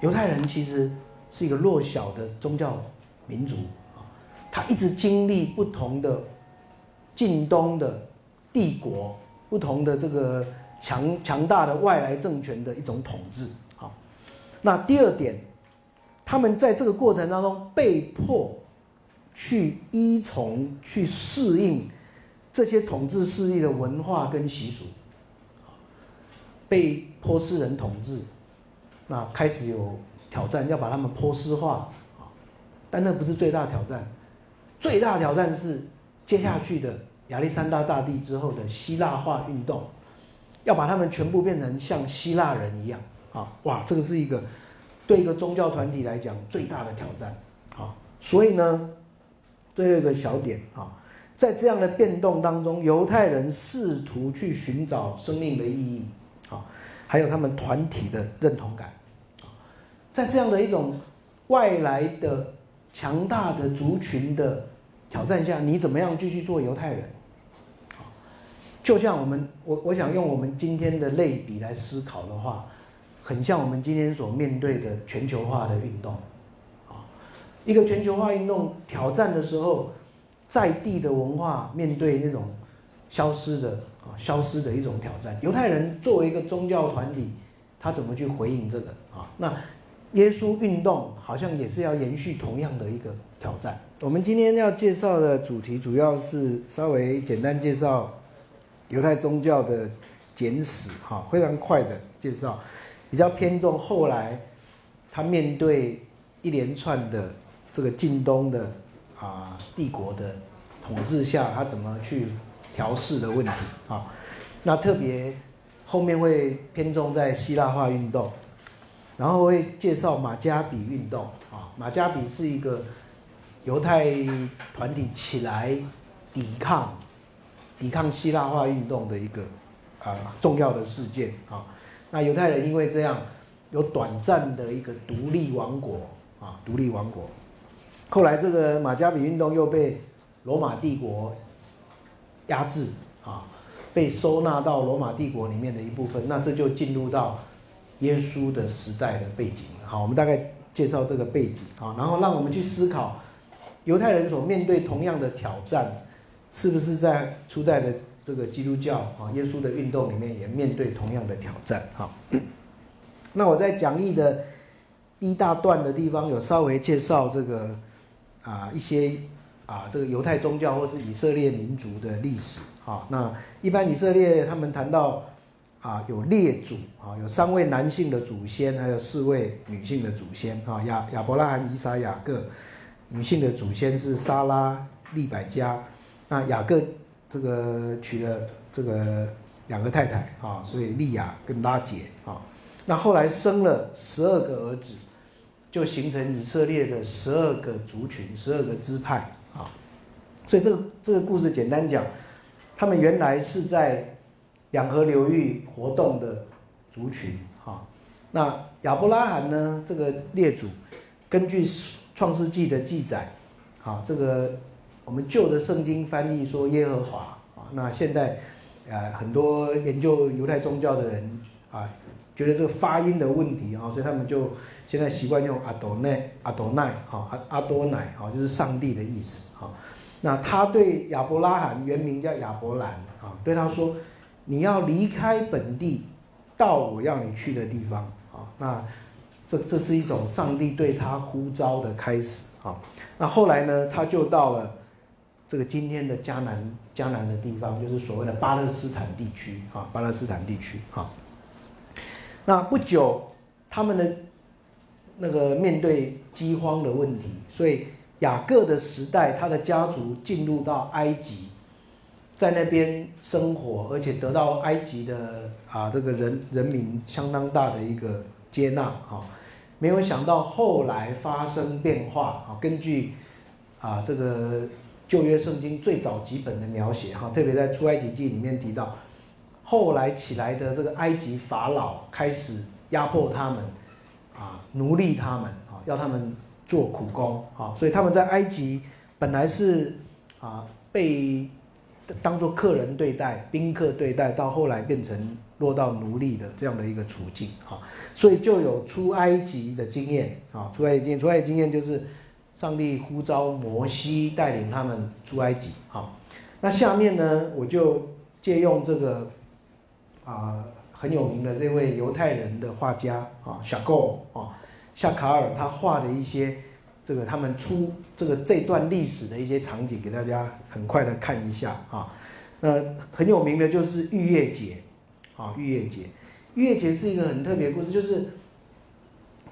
犹太人其实。是一个弱小的宗教民族啊，他一直经历不同的近东的帝国，不同的这个强强大的外来政权的一种统治啊。那第二点，他们在这个过程当中被迫去依从、去适应这些统治势力的文化跟习俗，被波斯人统治，那开始有。挑战要把他们波斯化。啊，但那不是最大挑战，最大挑战是接下去的亚历山大大帝之后的希腊化运动，要把他们全部变成像希腊人一样。啊！哇，这个是一个对一个宗教团体来讲最大的挑战。啊！所以呢，最后一个小点啊，在这样的变动当中，犹太人试图去寻找生命的意义，啊，还有他们团体的认同感，在这样的一种外来的强大的族群的挑战下，你怎么样继续做犹太人？就像我们，我我想用我们今天的类比来思考的话，很像我们今天所面对的全球化的运动，啊，一个全球化运动挑战的时候。在地的文化面对那种消失的啊消失的一种挑战，犹太人作为一个宗教团体，他怎么去回应这个啊？那耶稣运动好像也是要延续同样的一个挑战。我们今天要介绍的主题主要是稍微简单介绍犹太宗教的简史哈，非常快的介绍，比较偏重后来他面对一连串的这个近东的。啊，帝国的统治下，他怎么去调试的问题啊？那特别后面会偏重在希腊化运动，然后会介绍马加比运动啊。马加比是一个犹太团体起来抵抗抵抗希腊化运动的一个啊重要的事件啊。那犹太人因为这样有短暂的一个独立王国啊，独立王国。后来，这个马加比运动又被罗马帝国压制啊，被收纳到罗马帝国里面的一部分。那这就进入到耶稣的时代的背景。好，我们大概介绍这个背景啊，然后让我们去思考犹太人所面对同样的挑战，是不是在初代的这个基督教啊，耶稣的运动里面也面对同样的挑战？哈，那我在讲义的一大段的地方有稍微介绍这个。啊，一些啊，这个犹太宗教或是以色列民族的历史啊，那一般以色列他们谈到啊，有列祖啊，有三位男性的祖先，还有四位女性的祖先啊，亚亚伯拉罕、以撒、雅各，女性的祖先是莎拉、利百加，那雅各这个娶了这个两个太太啊，所以利亚跟拉杰啊，那后来生了十二个儿子。就形成以色列的十二个族群、十二个支派啊，所以这个这个故事简单讲，他们原来是在两河流域活动的族群哈。那亚伯拉罕呢，这个列祖，根据创世纪的记载，啊，这个我们旧的圣经翻译说耶和华啊，那现在呃很多研究犹太宗教的人啊，觉得这个发音的问题啊，所以他们就。现在习惯用阿多奈阿多奈哈阿阿多奈哈就是上帝的意思哈。那他对亚伯拉罕原名叫亚伯兰啊，对他说：“你要离开本地，到我要你去的地方啊。”那这这是一种上帝对他呼召的开始啊。那后来呢，他就到了这个今天的迦南迦南的地方，就是所谓的巴勒斯坦地区啊，巴勒斯坦地区哈。那不久他们的。那个面对饥荒的问题，所以雅各的时代，他的家族进入到埃及，在那边生活，而且得到埃及的啊这个人人民相当大的一个接纳啊。没有想到后来发生变化啊。根据啊这个旧约圣经最早几本的描写哈，特别在出埃及记里面提到，后来起来的这个埃及法老开始压迫他们。啊，奴隶他们啊，要他们做苦工啊，所以他们在埃及本来是啊被当做客人对待、宾客对待，到后来变成落到奴隶的这样的一个处境哈，所以就有出埃及的经验啊，出埃及经验，出埃及经验就是上帝呼召摩西带领他们出埃及哈。那下面呢，我就借用这个啊。很有名的这位犹太人的画家啊，夏构啊，夏卡尔，他画的一些这个他们出这个这段历史的一些场景，给大家很快的看一下啊。那很有名的就是逾越节啊，逾越节，逾越节是一个很特别的故事，就是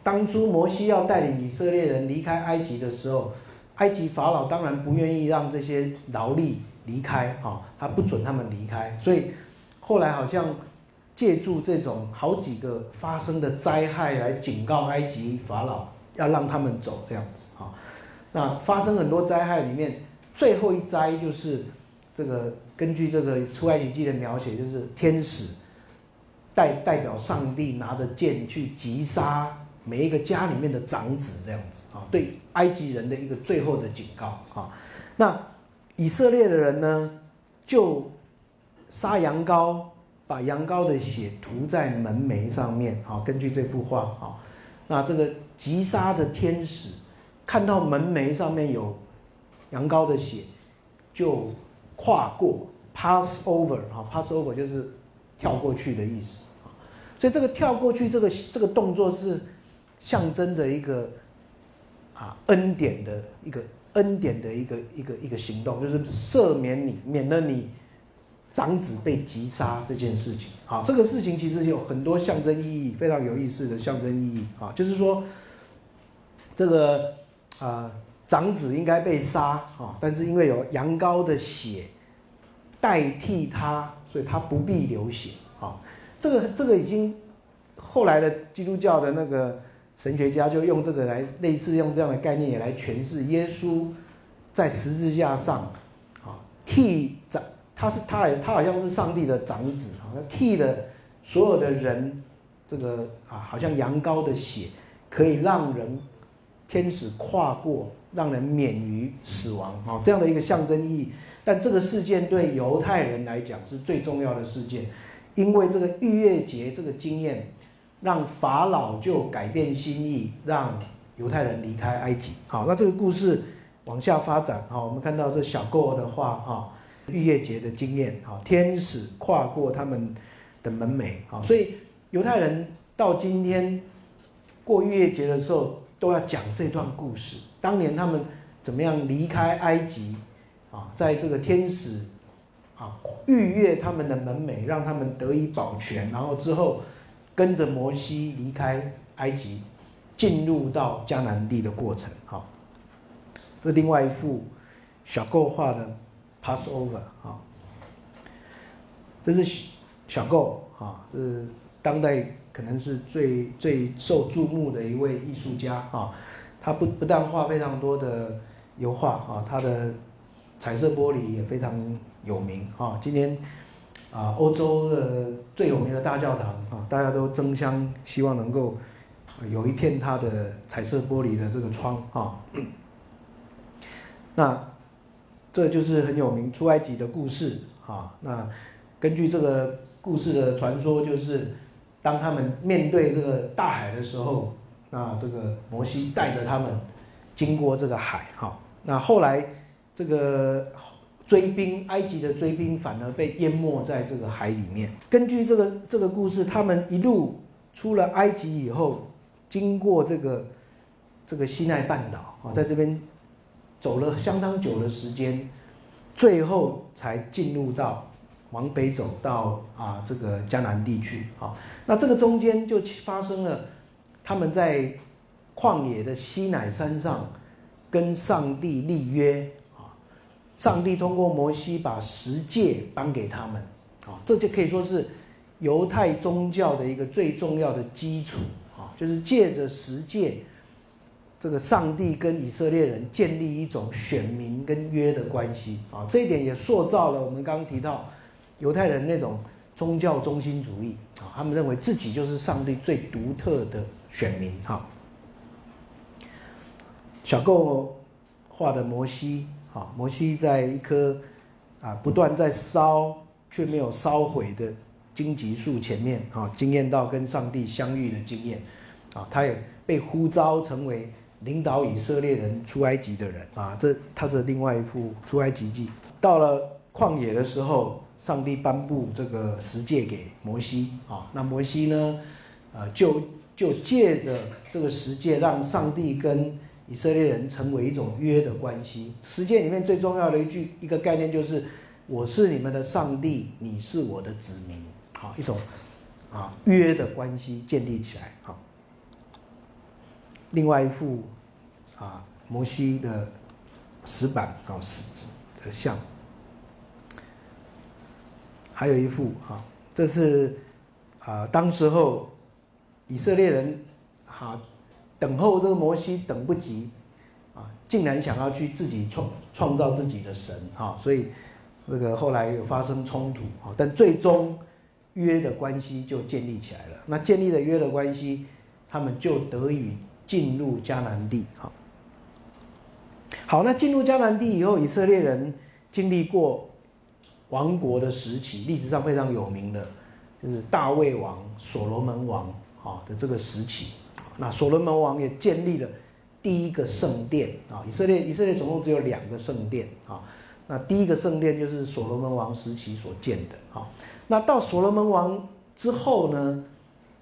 当初摩西要带领以色列人离开埃及的时候，埃及法老当然不愿意让这些劳力离开啊，他不准他们离开，所以后来好像。借助这种好几个发生的灾害来警告埃及法老，要让他们走这样子啊。那发生很多灾害里面，最后一灾就是这个根据这个出埃及记的描写，就是天使代代表上帝拿着剑去击杀每一个家里面的长子，这样子啊，对埃及人的一个最后的警告啊。那以色列的人呢，就杀羊羔，把羊羔的血涂在门楣上面啊。根据这幅画啊，那这个击杀的天使看到门楣上面有。羊羔的血就跨过 pass over 啊，pass over 就是跳过去的意思啊，所以这个跳过去这个这个动作是象征着一个啊恩典的一个恩典的一个一个一个行动，就是赦免你，免了你长子被击杀这件事情啊。这个事情其实有很多象征意义，非常有意思的象征意义啊，就是说这个啊。长子应该被杀啊，但是因为有羊羔的血代替他，所以他不必流血啊。这个这个已经后来的基督教的那个神学家就用这个来类似用这样的概念也来诠释耶稣在十字架上啊替长他是他他好像是上帝的长子啊，他替了所有的人这个啊好像羊羔的血可以让人天使跨过。让人免于死亡啊，这样的一个象征意义。但这个事件对犹太人来讲是最重要的事件，因为这个逾越节这个经验，让法老就改变心意，让犹太人离开埃及。好，那这个故事往下发展啊，我们看到这小狗的话哈，逾越节的经验啊，天使跨过他们的门楣啊，所以犹太人到今天过逾越节的时候。都要讲这段故事。当年他们怎么样离开埃及啊？在这个天使啊逾越他们的门楣，让他们得以保全，然后之后跟着摩西离开埃及，进入到迦南地的过程。好，这另外一幅小构画的 Passover 啊，这是小构啊，是当代。可能是最最受注目的一位艺术家啊，他不不但画非常多的油画啊，他的彩色玻璃也非常有名啊。今天啊，欧洲的最有名的大教堂啊，大家都争相希望能够有一片他的彩色玻璃的这个窗啊。那这就是很有名出埃及的故事啊。那根据这个故事的传说，就是。当他们面对这个大海的时候，那这个摩西带着他们经过这个海，哈，那后来这个追兵，埃及的追兵反而被淹没在这个海里面。根据这个这个故事，他们一路出了埃及以后，经过这个这个西奈半岛啊，在这边走了相当久的时间，最后才进入到。往北走到啊这个江南地区啊，那这个中间就发生了他们在旷野的西乃山上跟上帝立约啊，上帝通过摩西把十诫颁给他们啊，这就可以说是犹太宗教的一个最重要的基础啊，就是借着十诫，这个上帝跟以色列人建立一种选民跟约的关系啊，这一点也塑造了我们刚刚提到。犹太人那种宗教中心主义啊，他们认为自己就是上帝最独特的选民哈。小构画的摩西啊，摩西在一棵啊不断在烧却没有烧毁的荆棘树前面啊，经验到跟上帝相遇的经验啊，他也被呼召成为领导以色列人出埃及的人啊。这他的另外一幅出埃及记，到了旷野的时候。上帝颁布这个十诫给摩西啊，那摩西呢，呃，就就借着这个十诫，让上帝跟以色列人成为一种约的关系。十诫里面最重要的一句一个概念就是，我是你们的上帝，你是我的子民，好一种啊约的关系建立起来。好，另外一幅啊摩西的石板啊石的像。还有一幅哈，这是啊，当时候以色列人哈等候这个摩西等不及，啊，竟然想要去自己创创造自己的神啊，所以这个后来有发生冲突啊，但最终约的关系就建立起来了。那建立了约的关系，他们就得以进入迦南地。好，好，那进入迦南地以后，以色列人经历过王国的时期，历史上非常有名的，就是大卫王、所罗门王啊的这个时期。那所罗门王也建立了。第一个圣殿啊，以色列以色列总共只有两个圣殿啊。那第一个圣殿就是所罗门王时期所建的啊。那到所罗门王之后呢，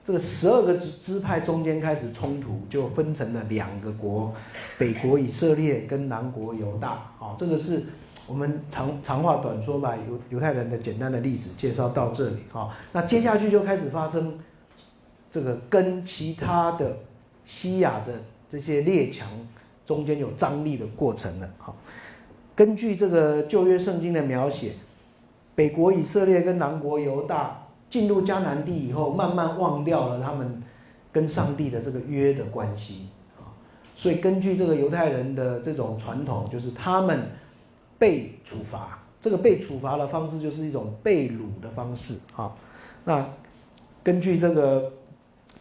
这个十二个支支派中间开始冲突，就分成了两个国，北国以色列跟南国犹大啊。这个是我们长长话短说吧，犹犹太人的简单的历史介绍到这里啊。那接下去就开始发生这个跟其他的西亚的。这些列强中间有张力的过程了。好，根据这个旧约圣经的描写，北国以色列跟南国犹大进入迦南地以后，慢慢忘掉了他们跟上帝的这个约的关系啊。所以根据这个犹太人的这种传统，就是他们被处罚，这个被处罚的方式就是一种被掳的方式啊。那根据这个。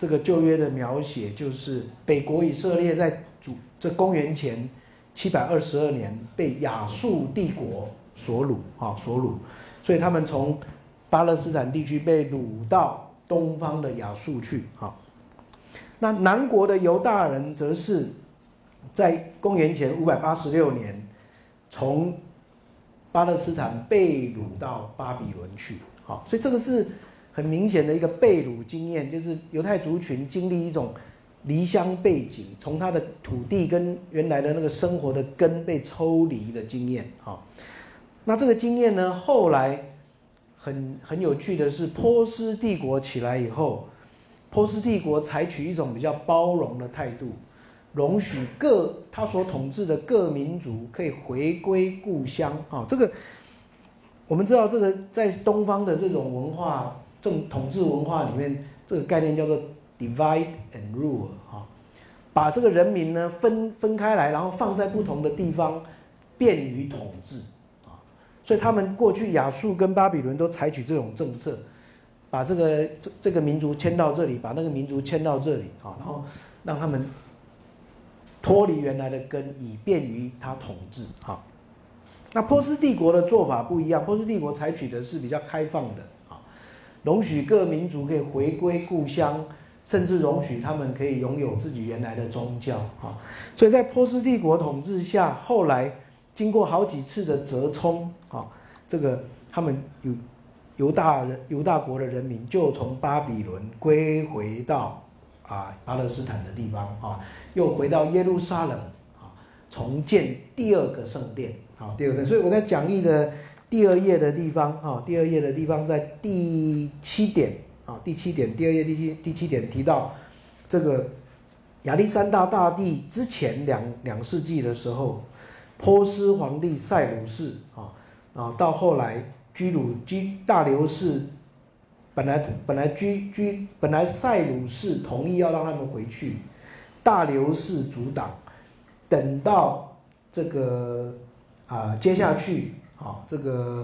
这个旧约的描写就是北国以色列在主这公元前七百二十二年被亚述帝国所掳啊所掳，所以他们从巴勒斯坦地区被掳到东方的亚述去啊。那南国的犹大人则是在公元前五百八十六年从巴勒斯坦被掳到巴比伦去好，所以这个是。很明显的一个被掳经验，就是犹太族群经历一种离乡背景，从他的土地跟原来的那个生活的根被抽离的经验。好，那这个经验呢，后来很很有趣的是，波斯帝国起来以后，波斯帝国采取一种比较包容的态度，容许各他所统治的各民族可以回归故乡。啊，这个我们知道，这个在东方的这种文化。政统治文化里面，这个概念叫做 divide and rule 哈，把这个人民呢分分开来，然后放在不同的地方，便于统治啊。所以他们过去亚述跟巴比伦都采取这种政策，把这个这这个民族迁到这里，把那个民族迁到这里啊，然后让他们脱离原来的根，以便于他统治哈。那波斯帝国的做法不一样，波斯帝国采取的是比较开放的。啊容许各民族可以回归故乡，甚至容许他们可以拥有自己原来的宗教啊！所以在波斯帝国统治下，后来经过好几次的折冲啊，这个他们有犹大人犹大国的人民就从巴比伦归回到啊巴勒斯坦的地方啊，又回到耶路撒冷啊，重建第二个圣殿啊，第二个圣。所以我在讲义的。第二页的地方啊，第二页的地方在第七点啊，第七点，第二页第七第七点提到这个亚历山大大帝之前两两世纪的时候，波斯皇帝塞鲁士啊啊，到后来居鲁居大流士，本来本来居居本来塞鲁士同意要让他们回去，大流士阻挡，等到这个啊接下去。啊，这个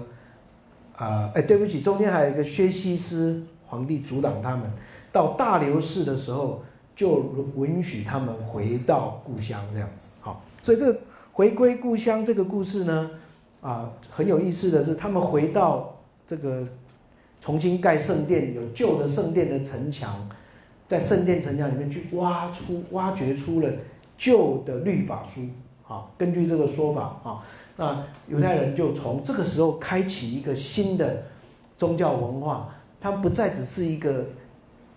啊，哎，对不起，中间还有一个薛西斯皇帝阻挡他们，到大流士的时候就允许他们回到故乡这样子。好，所以这个回归故乡这个故事呢，啊，很有意思的是，他们回到这个重新盖圣殿，有旧的圣殿的城墙，在圣殿城墙里面去挖出、挖掘出了旧的律法书。啊，根据这个说法啊。那犹太人就从这个时候开启一个新的宗教文化，他不再只是一个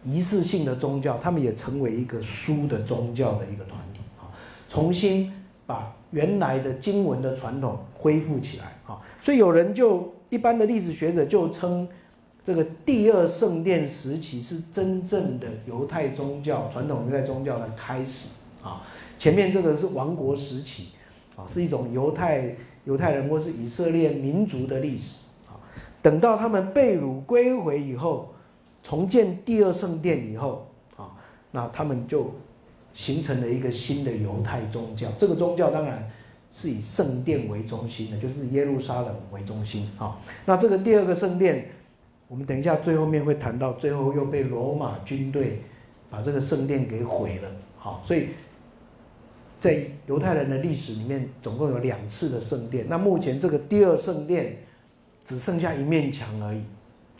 仪式性的宗教，他们也成为一个书的宗教的一个团体啊，重新把原来的经文的传统恢复起来啊，所以有人就一般的历史学者就称这个第二圣殿时期是真正的犹太宗教传统犹太宗教的开始啊，前面这个是王国时期啊，是一种犹太。犹太人或是以色列民族的历史啊，等到他们被掳归回以后，重建第二圣殿以后啊，那他们就形成了一个新的犹太宗教。这个宗教当然是以圣殿为中心的，就是耶路撒冷为中心啊。那这个第二个圣殿，我们等一下最后面会谈到，最后又被罗马军队把这个圣殿给毁了。好，所以在犹太人的历史里面，总共有两次的圣殿。那目前这个第二圣殿只剩下一面墙而已。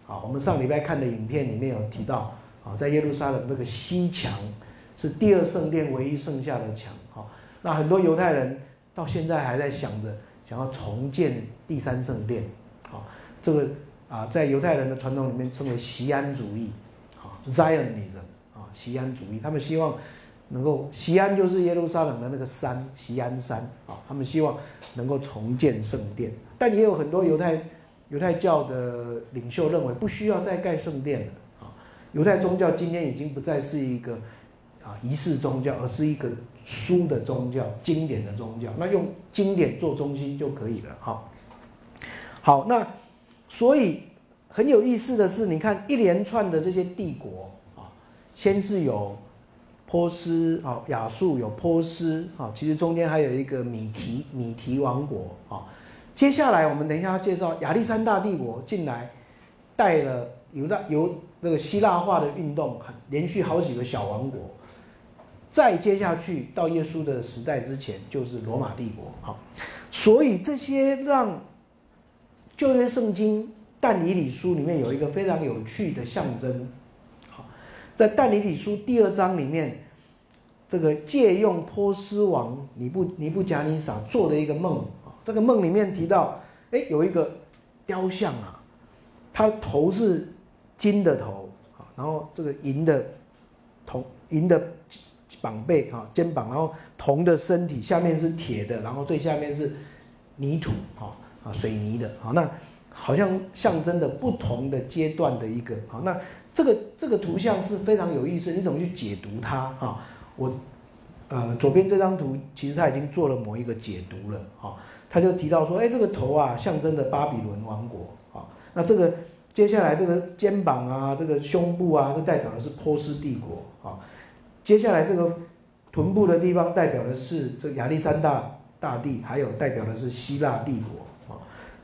好，我们上礼拜看的影片里面有提到，啊，在耶路撒冷这个西墙是第二圣殿唯一剩下的墙。好，那很多犹太人到现在还在想着想要重建第三圣殿。好，这个啊，在犹太人的传统里面称为锡安主义，啊，Zionism，啊，锡安主义，他们希望。能够西安就是耶路撒冷的那个山，西安山啊，他们希望能够重建圣殿，但也有很多犹太犹太教的领袖认为不需要再盖圣殿了啊。犹太宗教今天已经不再是一个啊仪式宗教，而是一个书的宗教、经典的宗教。那用经典做中心就可以了哈。好，那所以很有意思的是，你看一连串的这些帝国啊，先是有。波斯啊，亚述有波斯啊，其实中间还有一个米提米提王国啊。接下来我们等一下要介绍亚历山大帝国进来，带了犹大由那个希腊化的运动，连续好几个小王国。再接下去到耶稣的时代之前，就是罗马帝国啊。所以这些让旧约圣经但以理书里面有一个非常有趣的象征。好在但尼里书第二章里面，这个借用波斯王尼布尼布贾尼撒做的一个梦啊，这个梦里面提到，哎，有一个雕像啊，它头是金的头啊，然后这个银的铜银的膀背啊肩膀，然后铜的身体下面是铁的，然后最下面是泥土啊啊水泥的啊，那好像象征的不同的阶段的一个啊那。这个这个图像是非常有意思，你怎么去解读它？哈，我，呃，左边这张图其实他已经做了某一个解读了，哈，他就提到说，哎，这个头啊，象征的巴比伦王国，啊，那这个接下来这个肩膀啊，这个胸部啊，这代表的是波斯帝国，啊，接下来这个臀部的地方代表的是这亚历山大大帝，还有代表的是希腊帝国，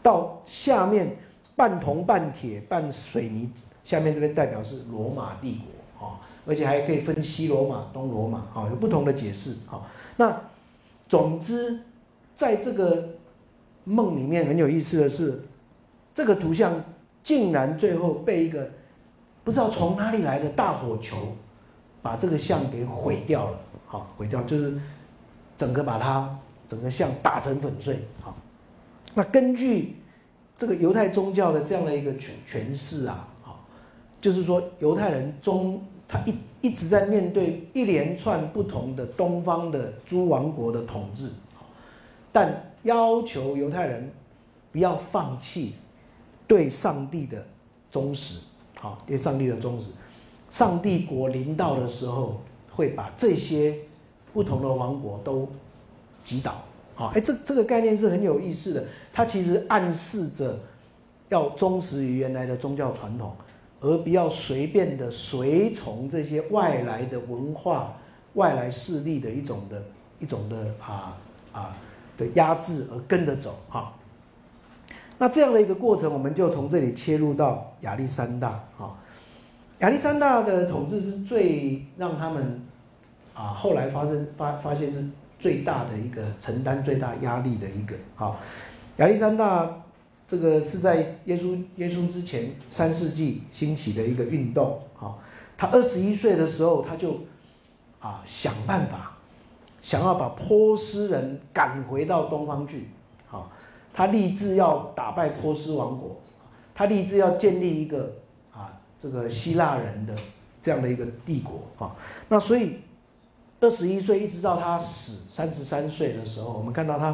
到下面半铜半铁半水泥。下面这边代表是罗马帝国啊，而且还可以分西罗马、东罗马啊，有不同的解释啊。那总之，在这个梦里面很有意思的是，这个图像竟然最后被一个不知道从哪里来的大火球把这个像给毁掉了，好，毁掉就是整个把它整个像打成粉碎。好，那根据这个犹太宗教的这样的一个诠诠释啊。好就是说，犹太人中他一一直在面对一连串不同的东方的诸王国的统治，但要求犹太人不要放弃对上帝的忠实，好，对上帝的忠实。上帝国临到的时候，会把这些不同的王国都击倒，好，哎，这这个概念是很有意思的，它其实暗示着要忠实于原来的宗教传统。而不要随便的随从这些外来的文化、外来势力的一种的一种的啊啊的压制而跟着走哈。那这样的一个过程，我们就从这里切入到亚历山大啊。亚历山大的统治是最让他们啊后来发生发发现是最大的一个承担最大压力的一个好，亚历山大。这个是在耶稣耶稣之前三世纪兴起的一个运动，啊，他二十一岁的时候，他就啊想办法，想要把波斯人赶回到东方去，啊，他立志要打败波斯王国，他立志要建立一个啊这个希腊人的这样的一个帝国，啊，那所以二十一岁一直到他死三十三岁的时候，我们看到他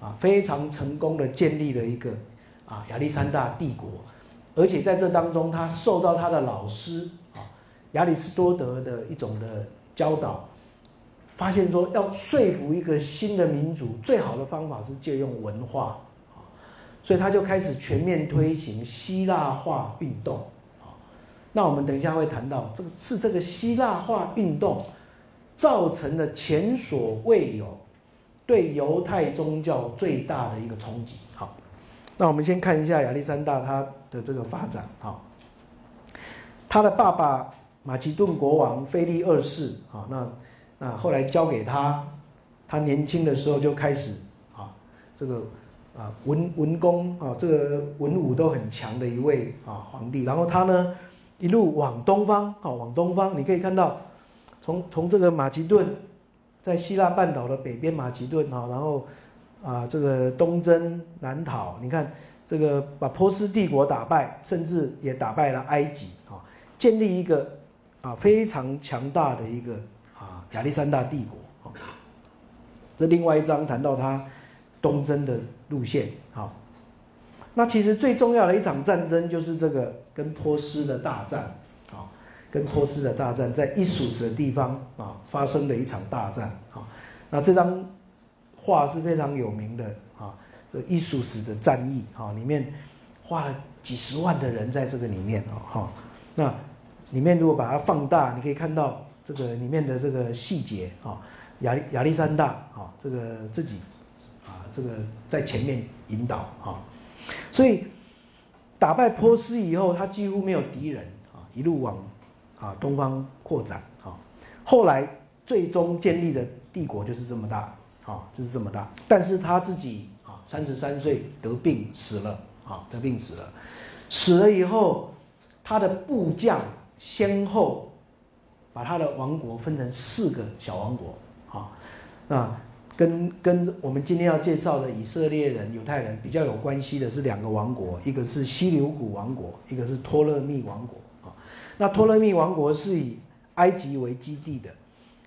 啊非常成功的建立了一个。啊，亚历山大帝国，而且在这当中，他受到他的老师啊亚里士多德的一种的教导，发现说要说服一个新的民族，最好的方法是借用文化啊，所以他就开始全面推行希腊化运动啊。那我们等一下会谈到，这个是这个希腊化运动造成了前所未有对犹太宗教最大的一个冲击。好，那我们先看一下亚历山大他的这个发展。好，他的爸爸马其顿国王腓力二世，啊，那那后来交给他，他年轻的时候就开始啊，这个啊文文功啊，这个文武都很强的一位啊皇帝。然后他呢一路往东方，啊，往东方，你可以看到。从从这个马其顿，在希腊半岛的北边马其顿哈，然后啊这个东征南讨，你看这个把波斯帝国打败，甚至也打败了埃及啊，建立一个啊非常强大的一个啊亚历山大帝国啊。这另外一章谈到他东征的路线啊，那其实最重要的一场战争就是这个跟波斯的大战。跟波斯的大战，在伊属斯的地方啊，发生了一场大战啊。那这张画是非常有名的啊，这伊属斯的战役啊，里面画了几十万的人在这个里面啊哈。那里面如果把它放大，你可以看到这个里面的这个细节啊，亚亚历山大啊，这个自己啊，这个在前面引导啊，所以打败波斯以后，他几乎没有敌人啊，一路往。啊，东方扩展啊，后来最终建立的帝国就是这么大，啊，就是这么大。但是他自己啊，三十三岁得病死了，啊，得病死了，死了以后，他的部将先后把他的王国分成四个小王国，啊，那跟跟我们今天要介绍的以色列人、犹太人比较有关系的是两个王国，一个是西流古王国，一个是托勒密王国。那托勒密王国是以埃及为基地的，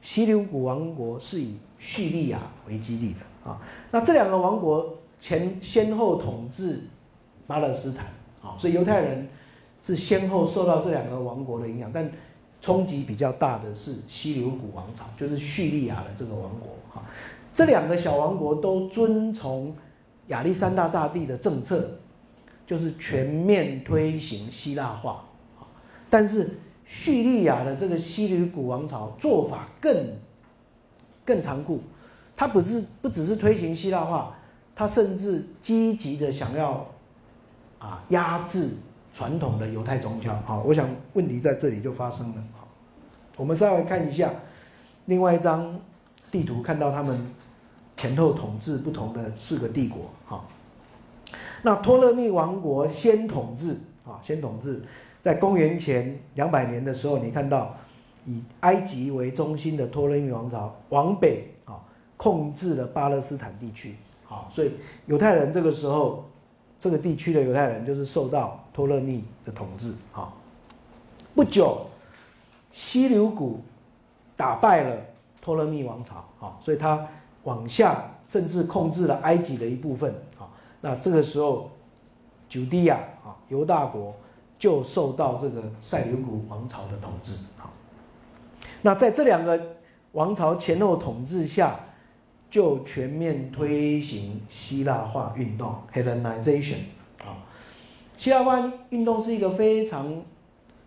西流古王国是以叙利亚为基地的啊。那这两个王国前先后统治巴勒斯坦啊，所以犹太人是先后受到这两个王国的影响，但冲击比较大的是西流古王朝，就是叙利亚的这个王国哈。这两个小王国都遵从亚历山大大帝的政策，就是全面推行希腊化。但是叙利亚的这个西吕古王朝做法更更残酷，他不是不只是推行希腊化，他甚至积极的想要啊压制传统的犹太宗教。好，我想问题在这里就发生了。好，我们稍微看一下另外一张地图，看到他们前后统治不同的四个帝国。好，那托勒密王国先统治啊，先统治。在公元前两百年的时候，你看到以埃及为中心的托勒密王朝往北啊，控制了巴勒斯坦地区。好，所以犹太人这个时候，这个地区的犹太人就是受到托勒密的统治。啊，不久，西流古打败了托勒密王朝。啊，所以他往下甚至控制了埃及的一部分。啊，那这个时候，九地亚啊，犹大国。就受到这个塞琉古王朝的统治。好，那在这两个王朝前后统治下，就全面推行希腊化运动 （Hellenization）。啊，希腊化运动是一个非常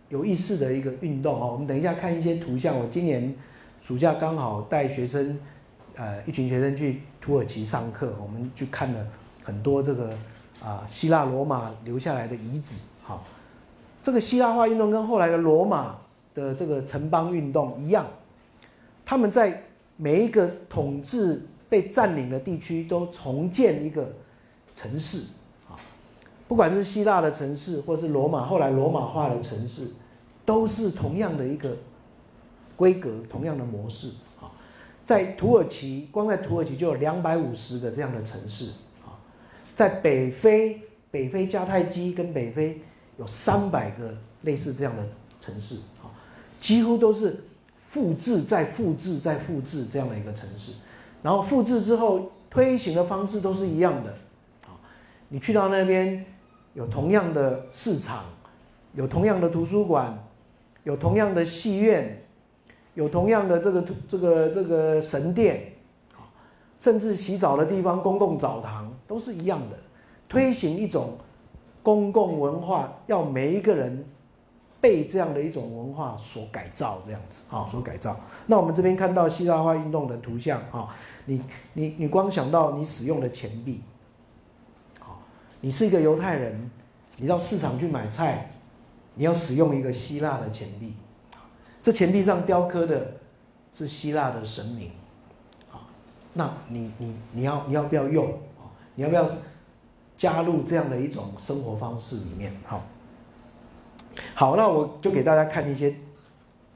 有意思的一个运动哦。我们等一下看一些图像。我今年暑假刚好带学生，呃，一群学生去土耳其上课，我们去看了很多这个啊希腊罗马留下来的遗址。好。这个希腊化运动跟后来的罗马的这个城邦运动一样，他们在每一个统治被占领的地区都重建一个城市啊，不管是希腊的城市，或是罗马后来罗马化的城市，都是同样的一个规格、同样的模式啊。在土耳其，光在土耳其就有两百五十个这样的城市啊，在北非，北非迦太基跟北非。有三百个类似这样的城市，啊，几乎都是复制再复制再复制这样的一个城市，然后复制之后推行的方式都是一样的，啊，你去到那边有同样的市场，有同样的图书馆，有同样的戏院，有同样的这个这个这个神殿，甚至洗澡的地方公共澡堂都是一样的，推行一种。公共文化要每一个人被这样的一种文化所改造，这样子啊，所改造。那我们这边看到希腊化运动的图像啊，你你你光想到你使用的钱币，好，你是一个犹太人，你到市场去买菜，你要使用一个希腊的钱币，这钱币上雕刻的是希腊的神明，啊，那你你你要你要不要用啊？你要不要加入这样的一种生活方式里面？好。好，那我就给大家看一些，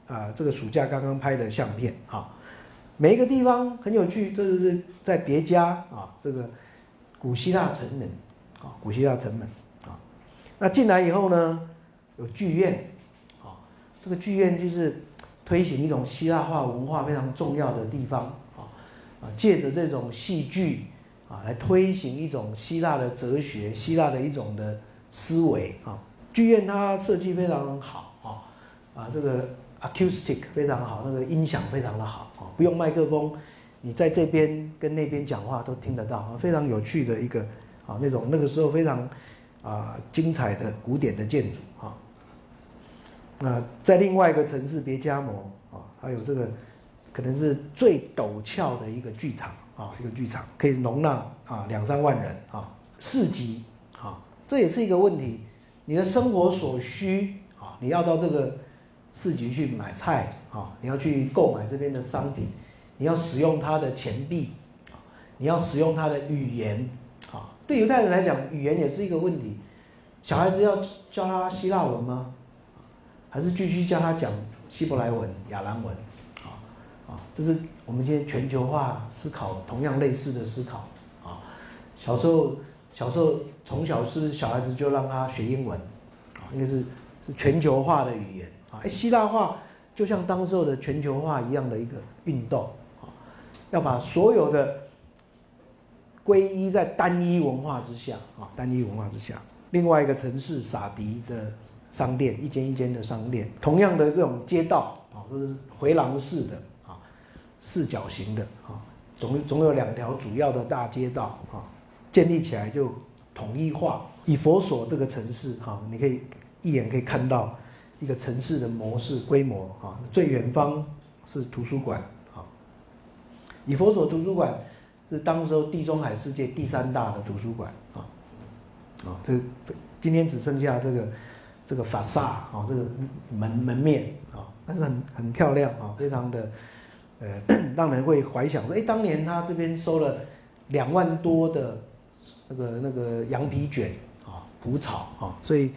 啊，这个暑假刚刚拍的相片啊，每一个地方很有趣，这就是在别家啊，这个古希腊城门啊，古希腊城门啊，那进来以后呢，有剧院啊，这个剧院就是推行一种希腊化文化非常重要的地方啊，啊，借着这种戏剧啊，来推行一种希腊的哲学，希腊的一种的思维啊。剧院它设计非常好啊，啊，这个 acoustic 非常好，那个音响非常的好啊，不用麦克风，你在这边跟那边讲话都听得到啊，非常有趣的一个啊那种那个时候非常啊精彩的古典的建筑啊。那在另外一个城市别加摩啊，还有这个可能是最陡峭的一个剧场啊，一个剧场可以容纳啊两三万人啊，市集啊，这也是一个问题。你的生活所需啊，你要到这个市集去买菜啊，你要去购买这边的商品，你要使用它的钱币啊，你要使用它的语言啊。对犹太人来讲，语言也是一个问题。小孩子要教他希腊文吗？还是继续教他讲希伯来文、亚兰文？啊啊，这是我们今天全球化思考同样类似的思考啊。小时候。小时候从小是小孩子就让他学英文，啊，应该是是全球化的语言啊，希腊化就像当时候的全球化一样的一个运动啊，要把所有的归依在单一文化之下啊，单一文化之下。另外一个城市撒迪的商店，一间一间的商店，同样的这种街道啊，都是回廊式的，四角形的啊，总总有两条主要的大街道啊。建立起来就统一化，以佛所这个城市哈，你可以一眼可以看到一个城市的模式规模哈。最远方是图书馆啊，以佛所图书馆是当时候地中海世界第三大的图书馆啊啊，这今天只剩下这个这个法萨啊，这个门门面啊，但是很很漂亮啊，非常的呃，让人会怀想说，哎，当年他这边收了两万多的。那个那个羊皮卷啊，蒲草啊，所以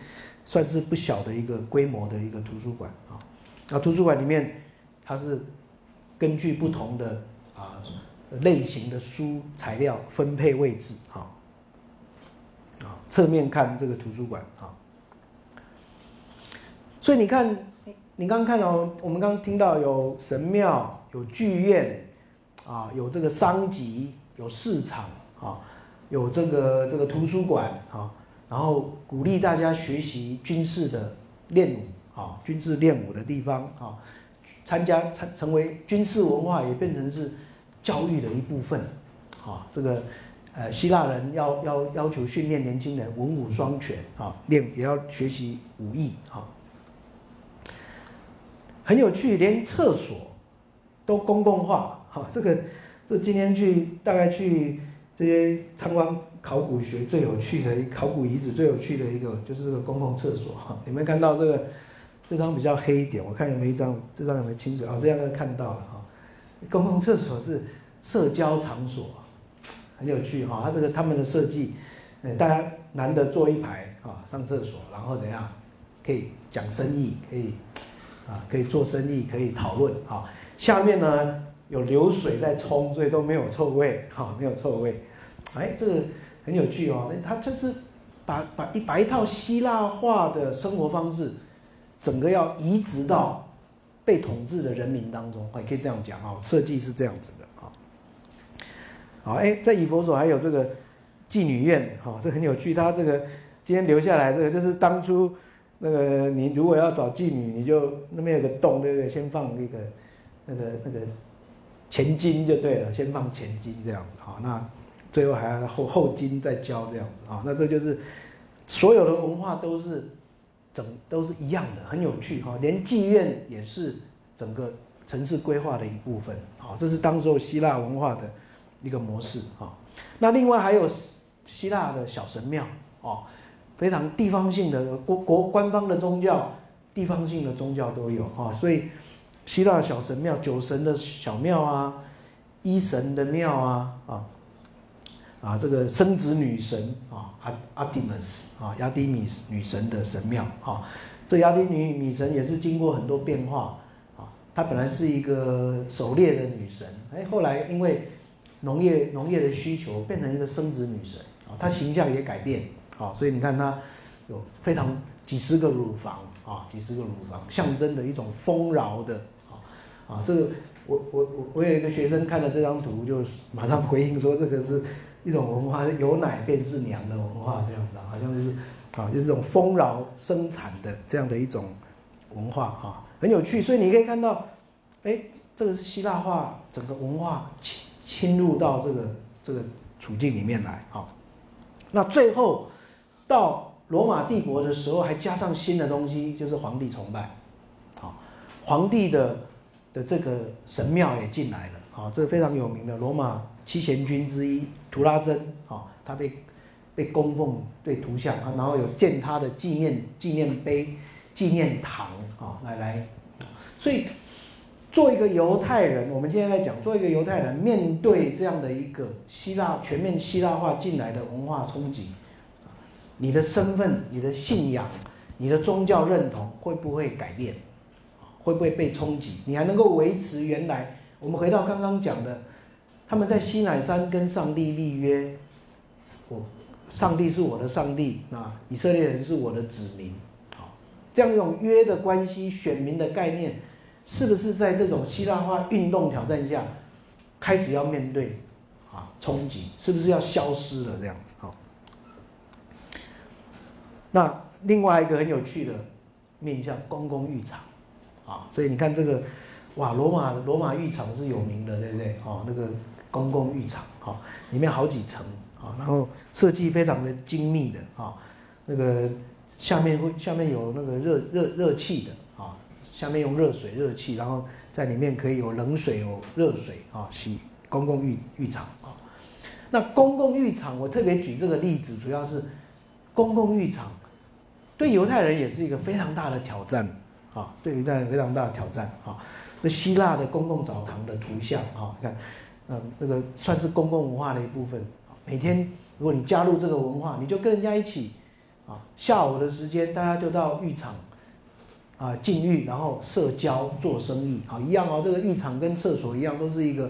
算是不小的一个规模的一个图书馆啊。那图书馆里面，它是根据不同的啊类型的书材料分配位置啊。啊，侧面看这个图书馆啊。所以你看，你刚刚看到，我们刚刚听到有神庙、有剧院啊，有这个商集、有市场啊。有这个这个图书馆啊，然后鼓励大家学习军事的练武啊，军事练武的地方啊，参加参成为军事文化也变成是教育的一部分啊。这个呃，希腊人要要要求训练年轻人文武双全啊，练也要学习武艺啊。很有趣，连厕所都公共化哈。这个这今天去大概去。这些参观考古学最有趣的，考古遗址最有趣的一个就是这个公共厕所哈。有没有看到这个？这张比较黑一点，我看有没有一张？这张有没有清楚？哦，这样看到了哈。公共厕所是社交场所，很有趣哈。它这个他们的设计，呃，大家难得坐一排啊，上厕所，然后怎样可以讲生意，可以啊，可以做生意，可以讨论啊。下面呢？有流水在冲，所以都没有臭味，哈，没有臭味。哎，这个很有趣哦。他这是把把一把一套希腊化的生活方式，整个要移植到被统治的人民当中，也可以这样讲啊。设计是这样子的啊。好，哎，在以佛所还有这个妓女院，哈，这很有趣。他这个今天留下来这个，就是当初那个你如果要找妓女，你就那边有个洞，对不对？先放那个那个那个。前金就对了，先放前金这样子哈，那最后还要后后金再交这样子啊，那这就是所有的文化都是整都是一样的，很有趣哈。连妓院也是整个城市规划的一部分，好，这是当时候希腊文化的一个模式哈。那另外还有希腊的小神庙哦，非常地方性的国国官方的宗教，地方性的宗教都有哈。所以希腊小神庙、酒神的小庙啊，医神的庙啊啊。啊，这个生殖女神啊，阿阿蒂米斯啊，亚蒂米斯女神的神庙啊，这亚蒂女女神也是经过很多变化啊，她本来是一个狩猎的女神，哎，后来因为农业农业的需求，变成一个生殖女神啊，她形象也改变啊，所以你看她有非常几十个乳房啊，几十个乳房，象征的一种丰饶的啊啊，这个我我我我有一个学生看了这张图，就马上回应说这个是。一种文化，有奶便是娘的文化，这样子，好像就是啊，就是这种丰饶生产的这样的一种文化哈，很有趣。所以你可以看到，哎，这个是希腊化整个文化侵侵入到这个这个处境里面来啊。那最后到罗马帝国的时候，还加上新的东西，就是皇帝崇拜，啊，皇帝的的这个神庙也进来了，啊，这个非常有名的罗马。七贤君之一图拉真。啊，他被被供奉对图像啊，然后有建他的纪念纪念碑、纪念堂啊，来来，所以做一个犹太人，我们今天在讲，做一个犹太人面对这样的一个希腊全面希腊化进来的文化冲击，你的身份、你的信仰、你的宗教认同会不会改变？会不会被冲击？你还能够维持原来？我们回到刚刚讲的。他们在西乃山跟上帝立约，我上帝是我的上帝，那以色列人是我的子民，好，这样一种约的关系、选民的概念，是不是在这种希腊化运动挑战下，开始要面对啊冲击？是不是要消失了这样子？好，那另外一个很有趣的面向公共浴场，啊，所以你看这个，哇，罗马罗马浴场是有名的，对不对？哦，那个。公共浴场，哈，里面好几层，啊，然后设计非常的精密的，啊，那个下面会下面有那个热热热气的，啊，下面用热水热气，然后在里面可以有冷水有热水，啊，洗公共浴浴场，啊，那公共浴场我特别举这个例子，主要是公共浴场对犹太人也是一个非常大的挑战，啊，对犹太人非常大的挑战，啊，这希腊的公共澡堂的图像，啊，你看。嗯，这个算是公共文化的一部分。每天如果你加入这个文化，你就跟人家一起，啊，下午的时间大家就到浴场，啊，禁浴，然后社交做生意，啊，一样哦。这个浴场跟厕所一样，都是一个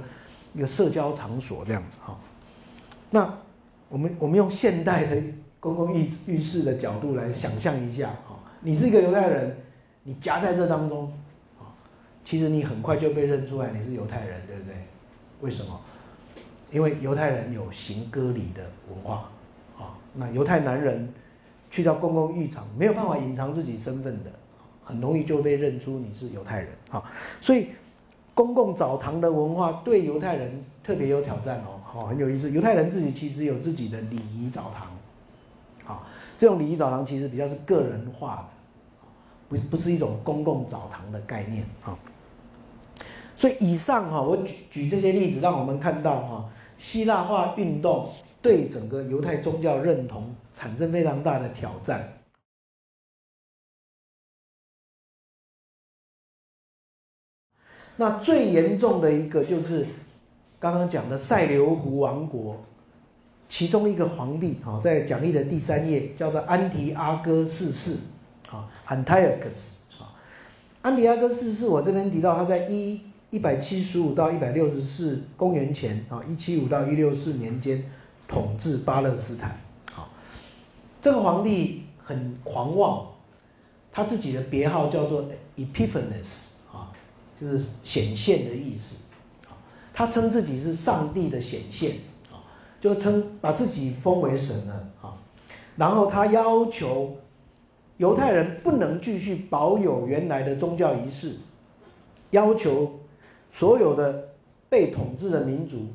一个社交场所这样子哈。那我们我们用现代的公共浴浴室的角度来想象一下，哈，你是一个犹太人，你夹在这当中，啊，其实你很快就被认出来你是犹太人，对不对？为什么？因为犹太人有行割礼的文化，啊，那犹太男人去到公共浴场没有办法隐藏自己身份的，很容易就被认出你是犹太人，啊，所以公共澡堂的文化对犹太人特别有挑战哦，好，很有意思。犹太人自己其实有自己的礼仪澡堂，好，这种礼仪澡堂其实比较是个人化的，不不是一种公共澡堂的概念，啊。所以以上哈，我举举这些例子，让我们看到哈，希腊化运动对整个犹太宗教认同产生非常大的挑战。那最严重的一个就是刚刚讲的塞琉湖王国，其中一个皇帝啊，在讲义的第三页叫做安提阿哥四世啊，Antiochus 啊，安提阿哥四世，我这边提到他在一。一百七十五到一百六十四公元前啊，一七五到一六四年间统治巴勒斯坦。好，这个皇帝很狂妄，他自己的别号叫做 Epiphanes 啊，就是显现的意思。他称自己是上帝的显现，就称把自己封为神了啊。然后他要求犹太人不能继续保有原来的宗教仪式，要求。所有的被统治的民族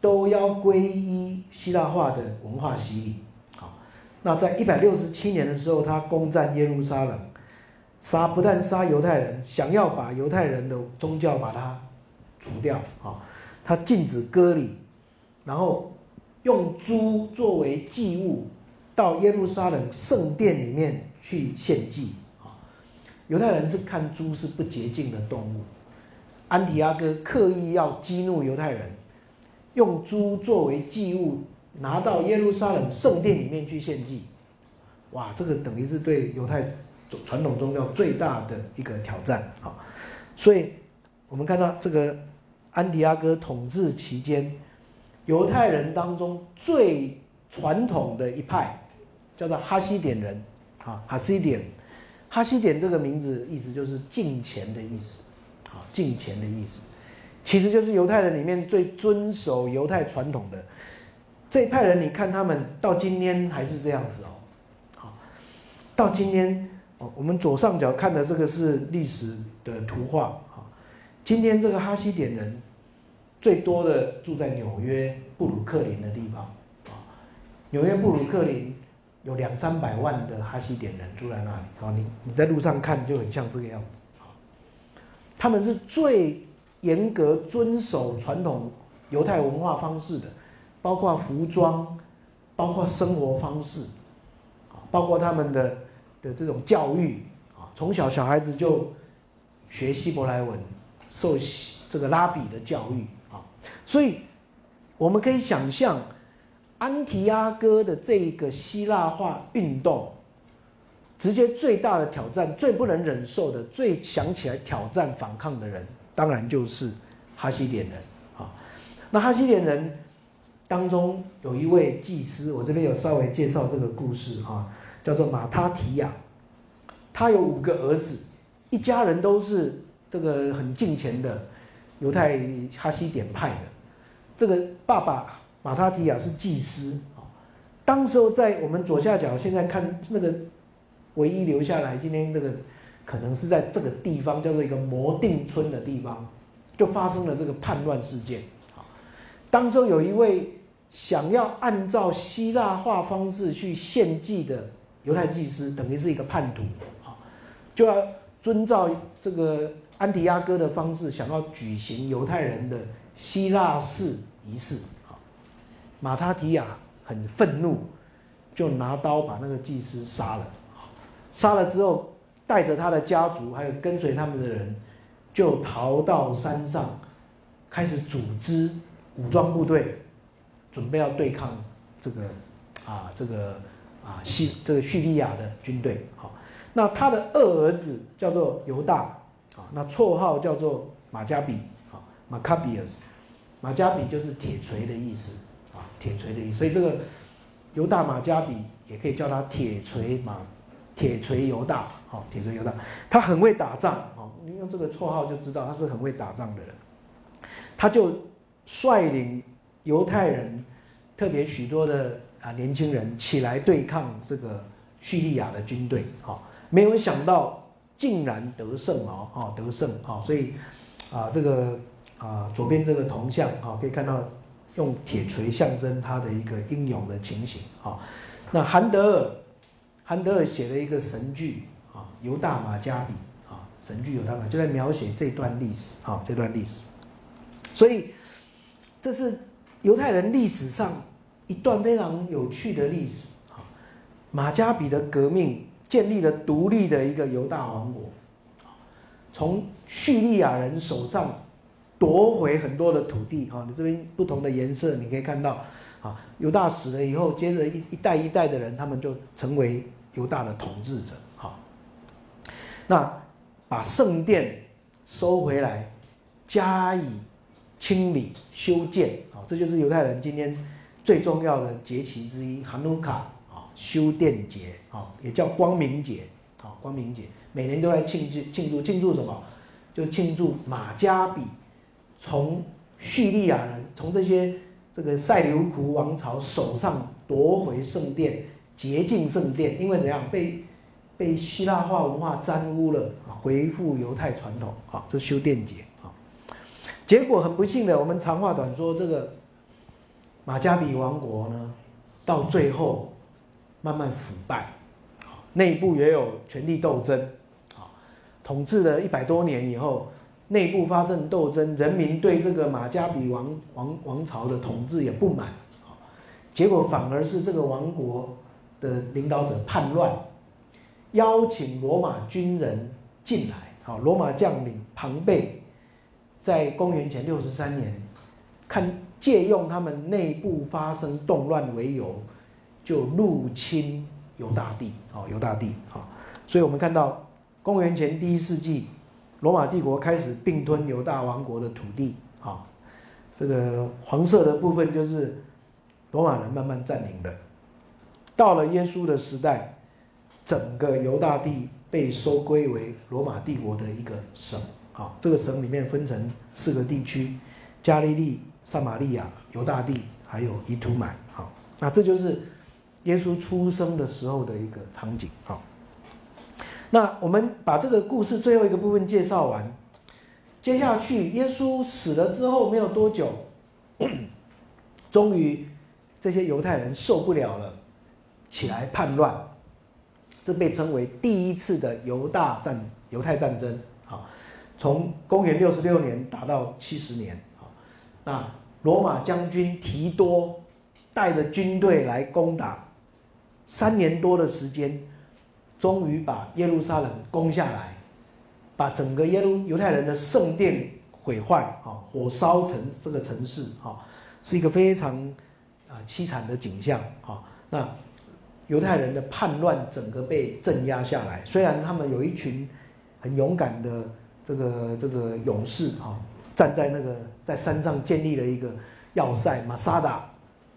都要皈依希腊化的文化洗礼，好，那在一百六十七年的时候，他攻占耶路撒冷，杀不但杀犹太人，想要把犹太人的宗教把它除掉啊，他禁止割礼，然后用猪作为祭物到耶路撒冷圣殿里面去献祭啊。犹太人是看猪是不洁净的动物，安提阿哥刻意要激怒犹太人，用猪作为祭物。拿到耶路撒冷圣殿里面去献祭，哇，这个等于是对犹太传统宗教最大的一个挑战啊！所以，我们看到这个安提阿哥统治期间，犹太人当中最传统的一派叫做哈西点人啊，哈西点，哈西点这个名字意思就是敬钱的意思，啊，敬钱的意思，其实就是犹太人里面最遵守犹太传统的。这一派人，你看他们到今天还是这样子哦，好，到今天哦，我们左上角看的这个是历史的图画，哈，今天这个哈西点人最多的住在纽约布鲁克林的地方，啊，纽约布鲁克林有两三百万的哈西点人住在那里，啊，你你在路上看就很像这个样子，啊，他们是最严格遵守传统犹太文化方式的。包括服装，包括生活方式，啊，包括他们的的这种教育啊，从小小孩子就学希伯来文，受这个拉比的教育，所以我们可以想象，安提阿哥的这一个希腊化运动，直接最大的挑战、最不能忍受的、最想起来挑战反抗的人，当然就是哈西点人啊。那哈西点人。当中有一位祭司，我这边有稍微介绍这个故事啊，叫做马他提亚，他有五个儿子，一家人都是这个很近前的犹太哈西点派的。这个爸爸马他提亚是祭司啊，当时候在我们左下角，现在看那个唯一留下来，今天那个可能是在这个地方叫做一个摩定村的地方，就发生了这个叛乱事件。当时候有一位。想要按照希腊化方式去献祭的犹太祭司，等于是一个叛徒啊，就要遵照这个安提阿哥的方式，想要举行犹太人的希腊式仪式好。马他提亚很愤怒，就拿刀把那个祭司杀了。杀了之后，带着他的家族还有跟随他们的人，就逃到山上，开始组织武装部队。准备要对抗这个啊，这个啊，叙这个叙利亚的军队。好，那他的二儿子叫做犹大，啊，那绰号叫做马加比，啊，Maccabeus，马加比就是铁锤的意思，啊，铁锤的意思。所以这个犹大马加比也可以叫他铁锤马，铁锤犹大，好，铁锤犹大，他很会打仗，哦，你用这个绰号就知道他是很会打仗的人，他就率领。犹太人，特别许多的啊年轻人起来对抗这个叙利亚的军队，哈，没有想到竟然得胜哦，哈得胜哈，所以啊这个啊左边这个铜像啊可以看到用铁锤象征他的一个英勇的情形，哈，那韩德尔，韩德尔写了一个神剧啊犹大马加比啊神剧犹大马就在描写这段历史，啊这段历史，所以这是。犹太人历史上一段非常有趣的历史啊，马加比的革命建立了独立的一个犹大王国，从叙利亚人手上夺回很多的土地哈，你这边不同的颜色你可以看到啊，犹大死了以后，接着一一代一代的人，他们就成为犹大的统治者哈，那把圣殿收回来，加以清理修建。这就是犹太人今天最重要的节期之一，哈努卡啊，修殿节啊，也叫光明节啊，光明节每年都在庆祝庆祝庆祝什么？就庆祝马加比从叙利亚人从这些这个塞琉古王朝手上夺回圣殿，洁净圣殿，因为怎样被被希腊化文化沾污了啊，恢复犹太传统好，这修殿节啊，结果很不幸的，我们长话短说，这个。马加比王国呢，到最后慢慢腐败，内部也有权力斗争，啊，统治了一百多年以后，内部发生斗争，人民对这个马加比王王王朝的统治也不满，结果反而是这个王国的领导者叛乱，邀请罗马军人进来，好，罗马将领庞贝，在公元前六十三年，看借用他们内部发生动乱为由。就入侵犹大地，好，犹大地，好，所以我们看到公元前第一世纪，罗马帝国开始并吞犹大王国的土地，啊，这个黄色的部分就是罗马人慢慢占领的。到了耶稣的时代，整个犹大地被收归为罗马帝国的一个省，啊，这个省里面分成四个地区：加利利、撒玛利亚、犹大地，还有伊图买，好，那这就是。耶稣出生的时候的一个场景，好。那我们把这个故事最后一个部分介绍完，接下去耶稣死了之后没有多久，终于这些犹太人受不了了，起来叛乱，这被称为第一次的犹大战犹太战争，好，从公元六十六年打到七十年，好，那罗马将军提多带着军队来攻打。三年多的时间，终于把耶路撒冷攻下来，把整个耶路犹太人的圣殿毁坏，啊，火烧成这个城市，啊，是一个非常啊凄惨的景象，啊。那犹太人的叛乱整个被镇压下来，虽然他们有一群很勇敢的这个这个勇士，啊，站在那个在山上建立了一个要塞马萨达。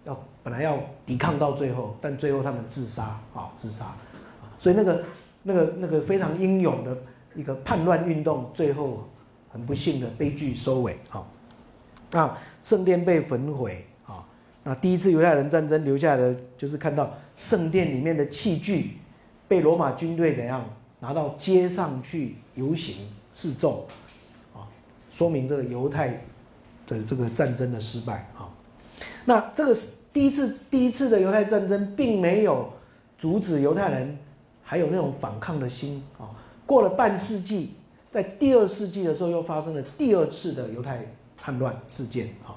要本来要抵抗到最后，但最后他们自杀啊，自杀，所以那个那个那个非常英勇的一个叛乱运动，最后很不幸的悲剧收尾。好，那圣殿被焚毁啊，那第一次犹太人战争留下的就是看到圣殿里面的器具被罗马军队怎样拿到街上去游行示众啊，说明这个犹太的这个战争的失败啊。那这个第一次第一次的犹太战争，并没有阻止犹太人还有那种反抗的心啊。过了半世纪，在第二世纪的时候，又发生了第二次的犹太叛乱事件啊。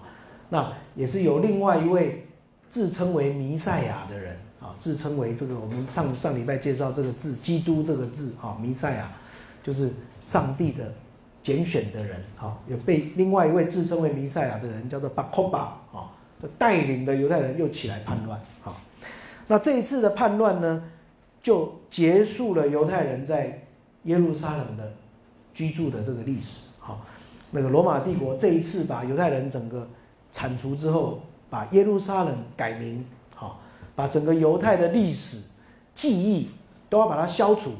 那也是由另外一位自称为弥赛亚的人啊，自称为这个我们上上礼拜介绍这个字“基督”这个字啊，弥赛亚就是上帝的拣选的人啊，有被另外一位自称为弥赛亚的人叫做巴科巴啊。带领的犹太人又起来叛乱，好，那这一次的叛乱呢，就结束了犹太人在耶路撒冷的居住的这个历史，好，那个罗马帝国这一次把犹太人整个铲除之后，把耶路撒冷改名，好，把整个犹太的历史记忆都要把它消除，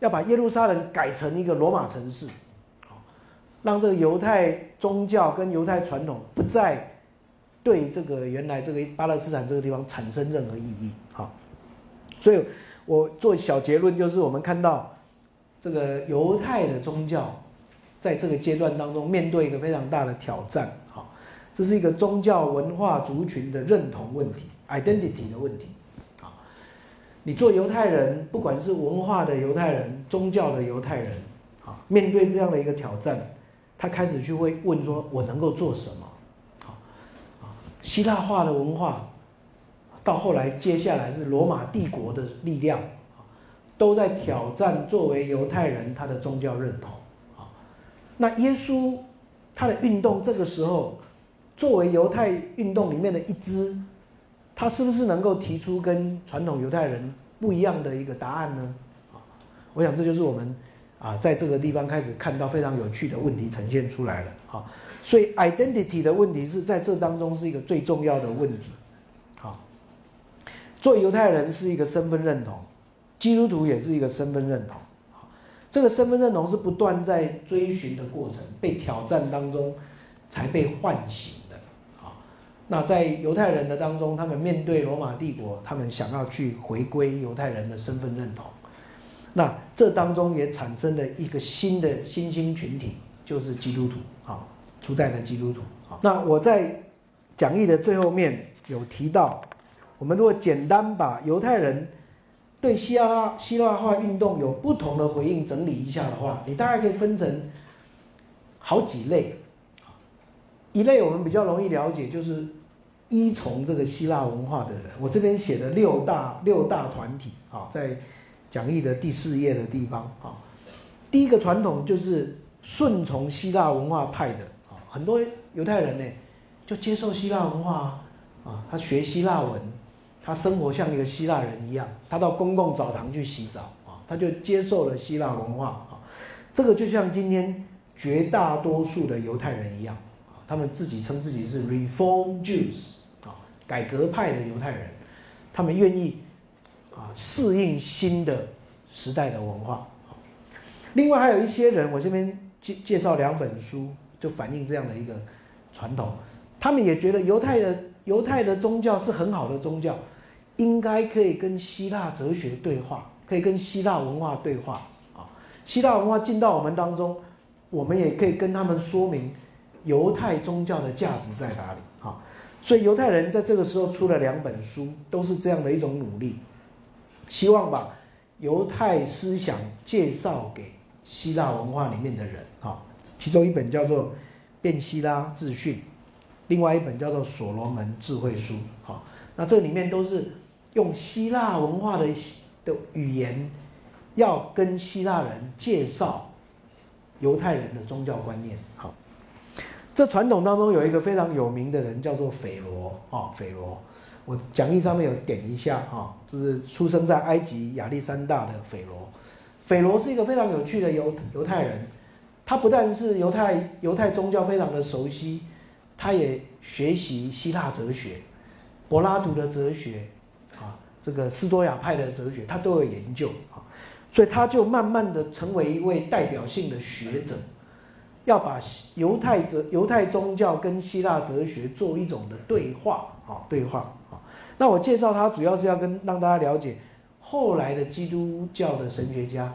要把耶路撒冷改成一个罗马城市，好，让这个犹太宗教跟犹太传统不再。对这个原来这个巴勒斯坦这个地方产生任何意义，好，所以我做小结论就是，我们看到这个犹太的宗教在这个阶段当中面对一个非常大的挑战，好，这是一个宗教文化族群的认同问题，identity 的问题，好，你做犹太人，不管是文化的犹太人、宗教的犹太人，好，面对这样的一个挑战，他开始去会问说，我能够做什么？希腊化的文化，到后来，接下来是罗马帝国的力量，都在挑战作为犹太人他的宗教认同。啊，那耶稣他的运动这个时候，作为犹太运动里面的一支，他是不是能够提出跟传统犹太人不一样的一个答案呢？啊，我想这就是我们啊在这个地方开始看到非常有趣的问题呈现出来了。啊。所以，identity 的问题是在这当中是一个最重要的问题。做犹太人是一个身份认同，基督徒也是一个身份认同。好，这个身份认同是不断在追寻的过程，被挑战当中才被唤醒的。好，那在犹太人的当中，他们面对罗马帝国，他们想要去回归犹太人的身份认同。那这当中也产生了一个新的新兴群体，就是基督徒。好。初代的基督徒，好，那我在讲义的最后面有提到，我们如果简单把犹太人对希腊希腊化运动有不同的回应整理一下的话，你大概可以分成好几类。一类我们比较容易了解，就是依从这个希腊文化的人。我这边写的六大六大团体啊，在讲义的第四页的地方啊，第一个传统就是顺从希腊文化派的啊，很多犹太人呢就接受希腊文化啊，他学希腊文，他生活像一个希腊人一样，他到公共澡堂去洗澡啊，他就接受了希腊文化啊，这个就像今天绝大多数的犹太人一样啊。他们自己称自己是 Reform Jews 啊，改革派的犹太人，他们愿意啊适应新的时代的文化。另外还有一些人，我这边介介绍两本书，就反映这样的一个传统。他们也觉得犹太的犹太的宗教是很好的宗教，应该可以跟希腊哲学对话，可以跟希腊文化对话啊。希腊文化进到我们当中，我们也可以跟他们说明。犹太宗教的价值在哪里？哈，所以犹太人在这个时候出了两本书，都是这样的一种努力，希望把犹太思想介绍给希腊文化里面的人。哈，其中一本叫做《变希腊自训》，另外一本叫做《所罗门智慧书》。哈，那这里面都是用希腊文化的的语言，要跟希腊人介绍犹太人的宗教观念。好。这传统当中有一个非常有名的人，叫做斐罗啊，斐罗。我讲义上面有点一下哈，就是出生在埃及亚历山大的斐罗。斐罗是一个非常有趣的犹犹太人，他不但是犹太犹太宗教非常的熟悉，他也学习希腊哲学、柏拉图的哲学啊，这个斯多亚派的哲学，他都有研究啊，所以他就慢慢的成为一位代表性的学者。要把犹太哲、犹太宗教跟希腊哲学做一种的对话，啊，对话，啊。那我介绍他，主要是要跟让大家了解，后来的基督教的神学家，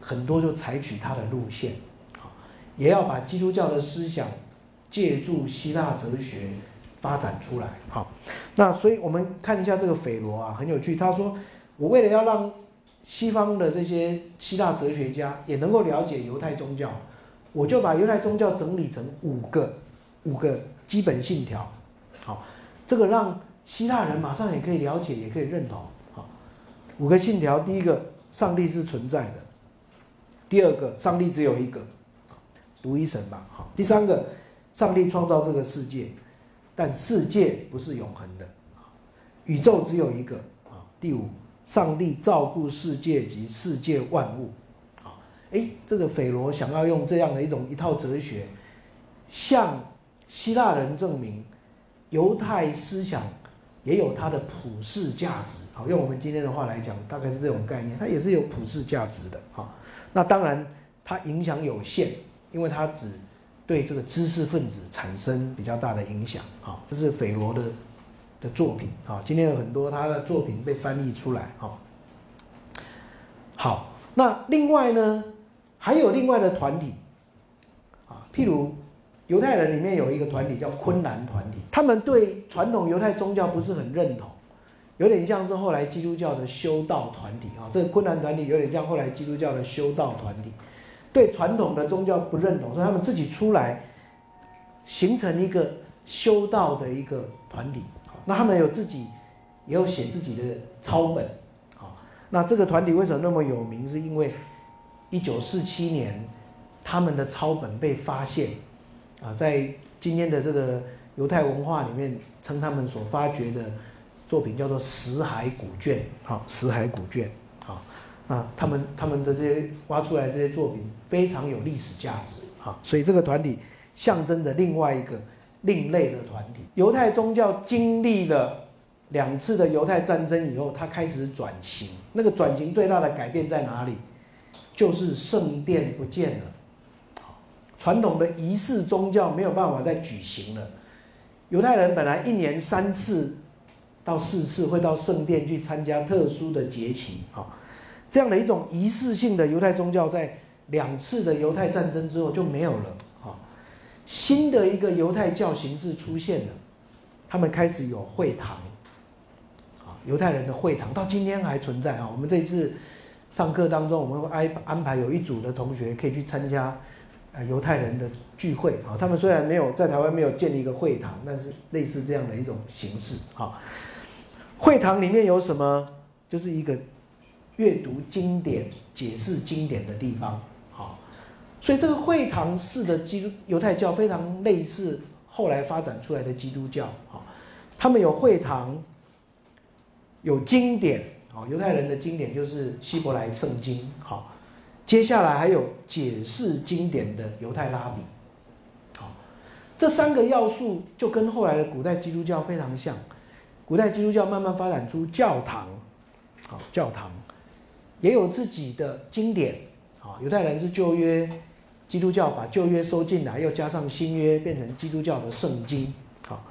很多就采取他的路线，啊，也要把基督教的思想借助希腊哲学发展出来，好。那所以我们看一下这个斐罗啊，很有趣。他说，我为了要让西方的这些希腊哲学家也能够了解犹太宗教。我就把犹太宗教整理成五个五个基本信条，好，这个让希腊人马上也可以了解，也可以认同。好，五个信条，第一个，上帝是存在的；第二个，上帝只有一个，独一神吧。好，第三个，上帝创造这个世界，但世界不是永恒的，宇宙只有一个。啊，第五，上帝照顾世界及世界万物。啊哎，这个斐罗想要用这样的一种一套哲学，向希腊人证明犹太思想也有它的普世价值。好，用我们今天的话来讲，大概是这种概念，它也是有普世价值的。好，那当然它影响有限，因为它只对这个知识分子产生比较大的影响。好，这是斐罗的的作品。好，今天有很多他的作品被翻译出来。好，好，那另外呢？还有另外的团体，啊，譬如犹太人里面有一个团体叫昆兰团体，他们对传统犹太宗教不是很认同，有点像是后来基督教的修道团体啊。这个昆兰团体有点像后来基督教的修道团体，对传统的宗教不认同，所以他们自己出来形成一个修道的一个团体。那他们有自己也有写自己的抄本，好，那这个团体为什么那么有名？是因为一九四七年，他们的抄本被发现，啊，在今天的这个犹太文化里面，称他们所发掘的作品叫做死海古卷，好，死海古卷，好，啊，他们他们的这些挖出来这些作品非常有历史价值，啊，所以这个团体象征着另外一个另类的团体。犹太宗教经历了两次的犹太战争以后，它开始转型，那个转型最大的改变在哪里？就是圣殿不见了，传统的仪式宗教没有办法再举行了。犹太人本来一年三次到四次会到圣殿去参加特殊的节庆，啊，这样的一种仪式性的犹太宗教，在两次的犹太战争之后就没有了，啊，新的一个犹太教形式出现了，他们开始有会堂，啊犹太人的会堂，到今天还存在啊。我们这一次上课当中，我们会安安排有一组的同学可以去参加呃犹太人的聚会啊。他们虽然没有在台湾没有建立一个会堂，但是类似这样的一种形式啊。会堂里面有什么？就是一个阅读经典、解释经典的地方。好，所以这个会堂式的基督犹太教非常类似后来发展出来的基督教。好，他们有会堂，有经典。好，犹太人的经典就是希伯来圣经。好，接下来还有解释经典的犹太拉比。好，这三个要素就跟后来的古代基督教非常像。古代基督教慢慢发展出教堂，好，教堂也有自己的经典，啊，犹太人是旧约，基督教把旧约收进来，又加上新约，变成基督教的圣经，好，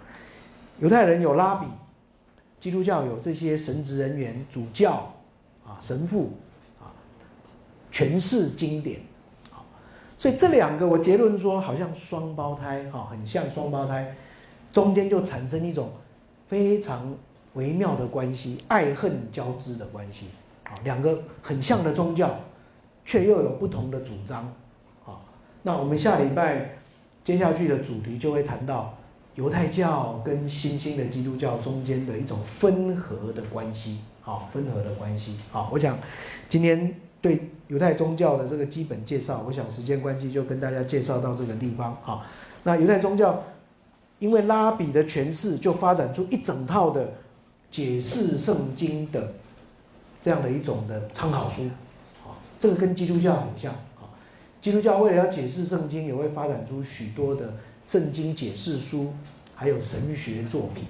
犹太人有拉比，基督教有这些神职人员、主教啊、神父啊，全是经典，好，所以这两个我结论说好像双胞胎，哈，很像双胞胎，中间就产生一种。非常微妙的关系，爱恨交织的关系，啊，两个很像的宗教，却又有不同的主张，啊，那我们下礼拜接下去的主题就会谈到犹太教跟新兴的基督教中间的一种分合的关系，好，分合的关系，好，我想今天对犹太宗教的这个基本介绍，我想时间关系就跟大家介绍到这个地方，好，那犹太宗教。因为拉比的诠释，就发展出一整套的解释圣经的这样的一种的参考书，啊，这个跟基督教很像，啊，基督教为了要解释圣经，也会发展出许多的圣经解释书，还有神学作品。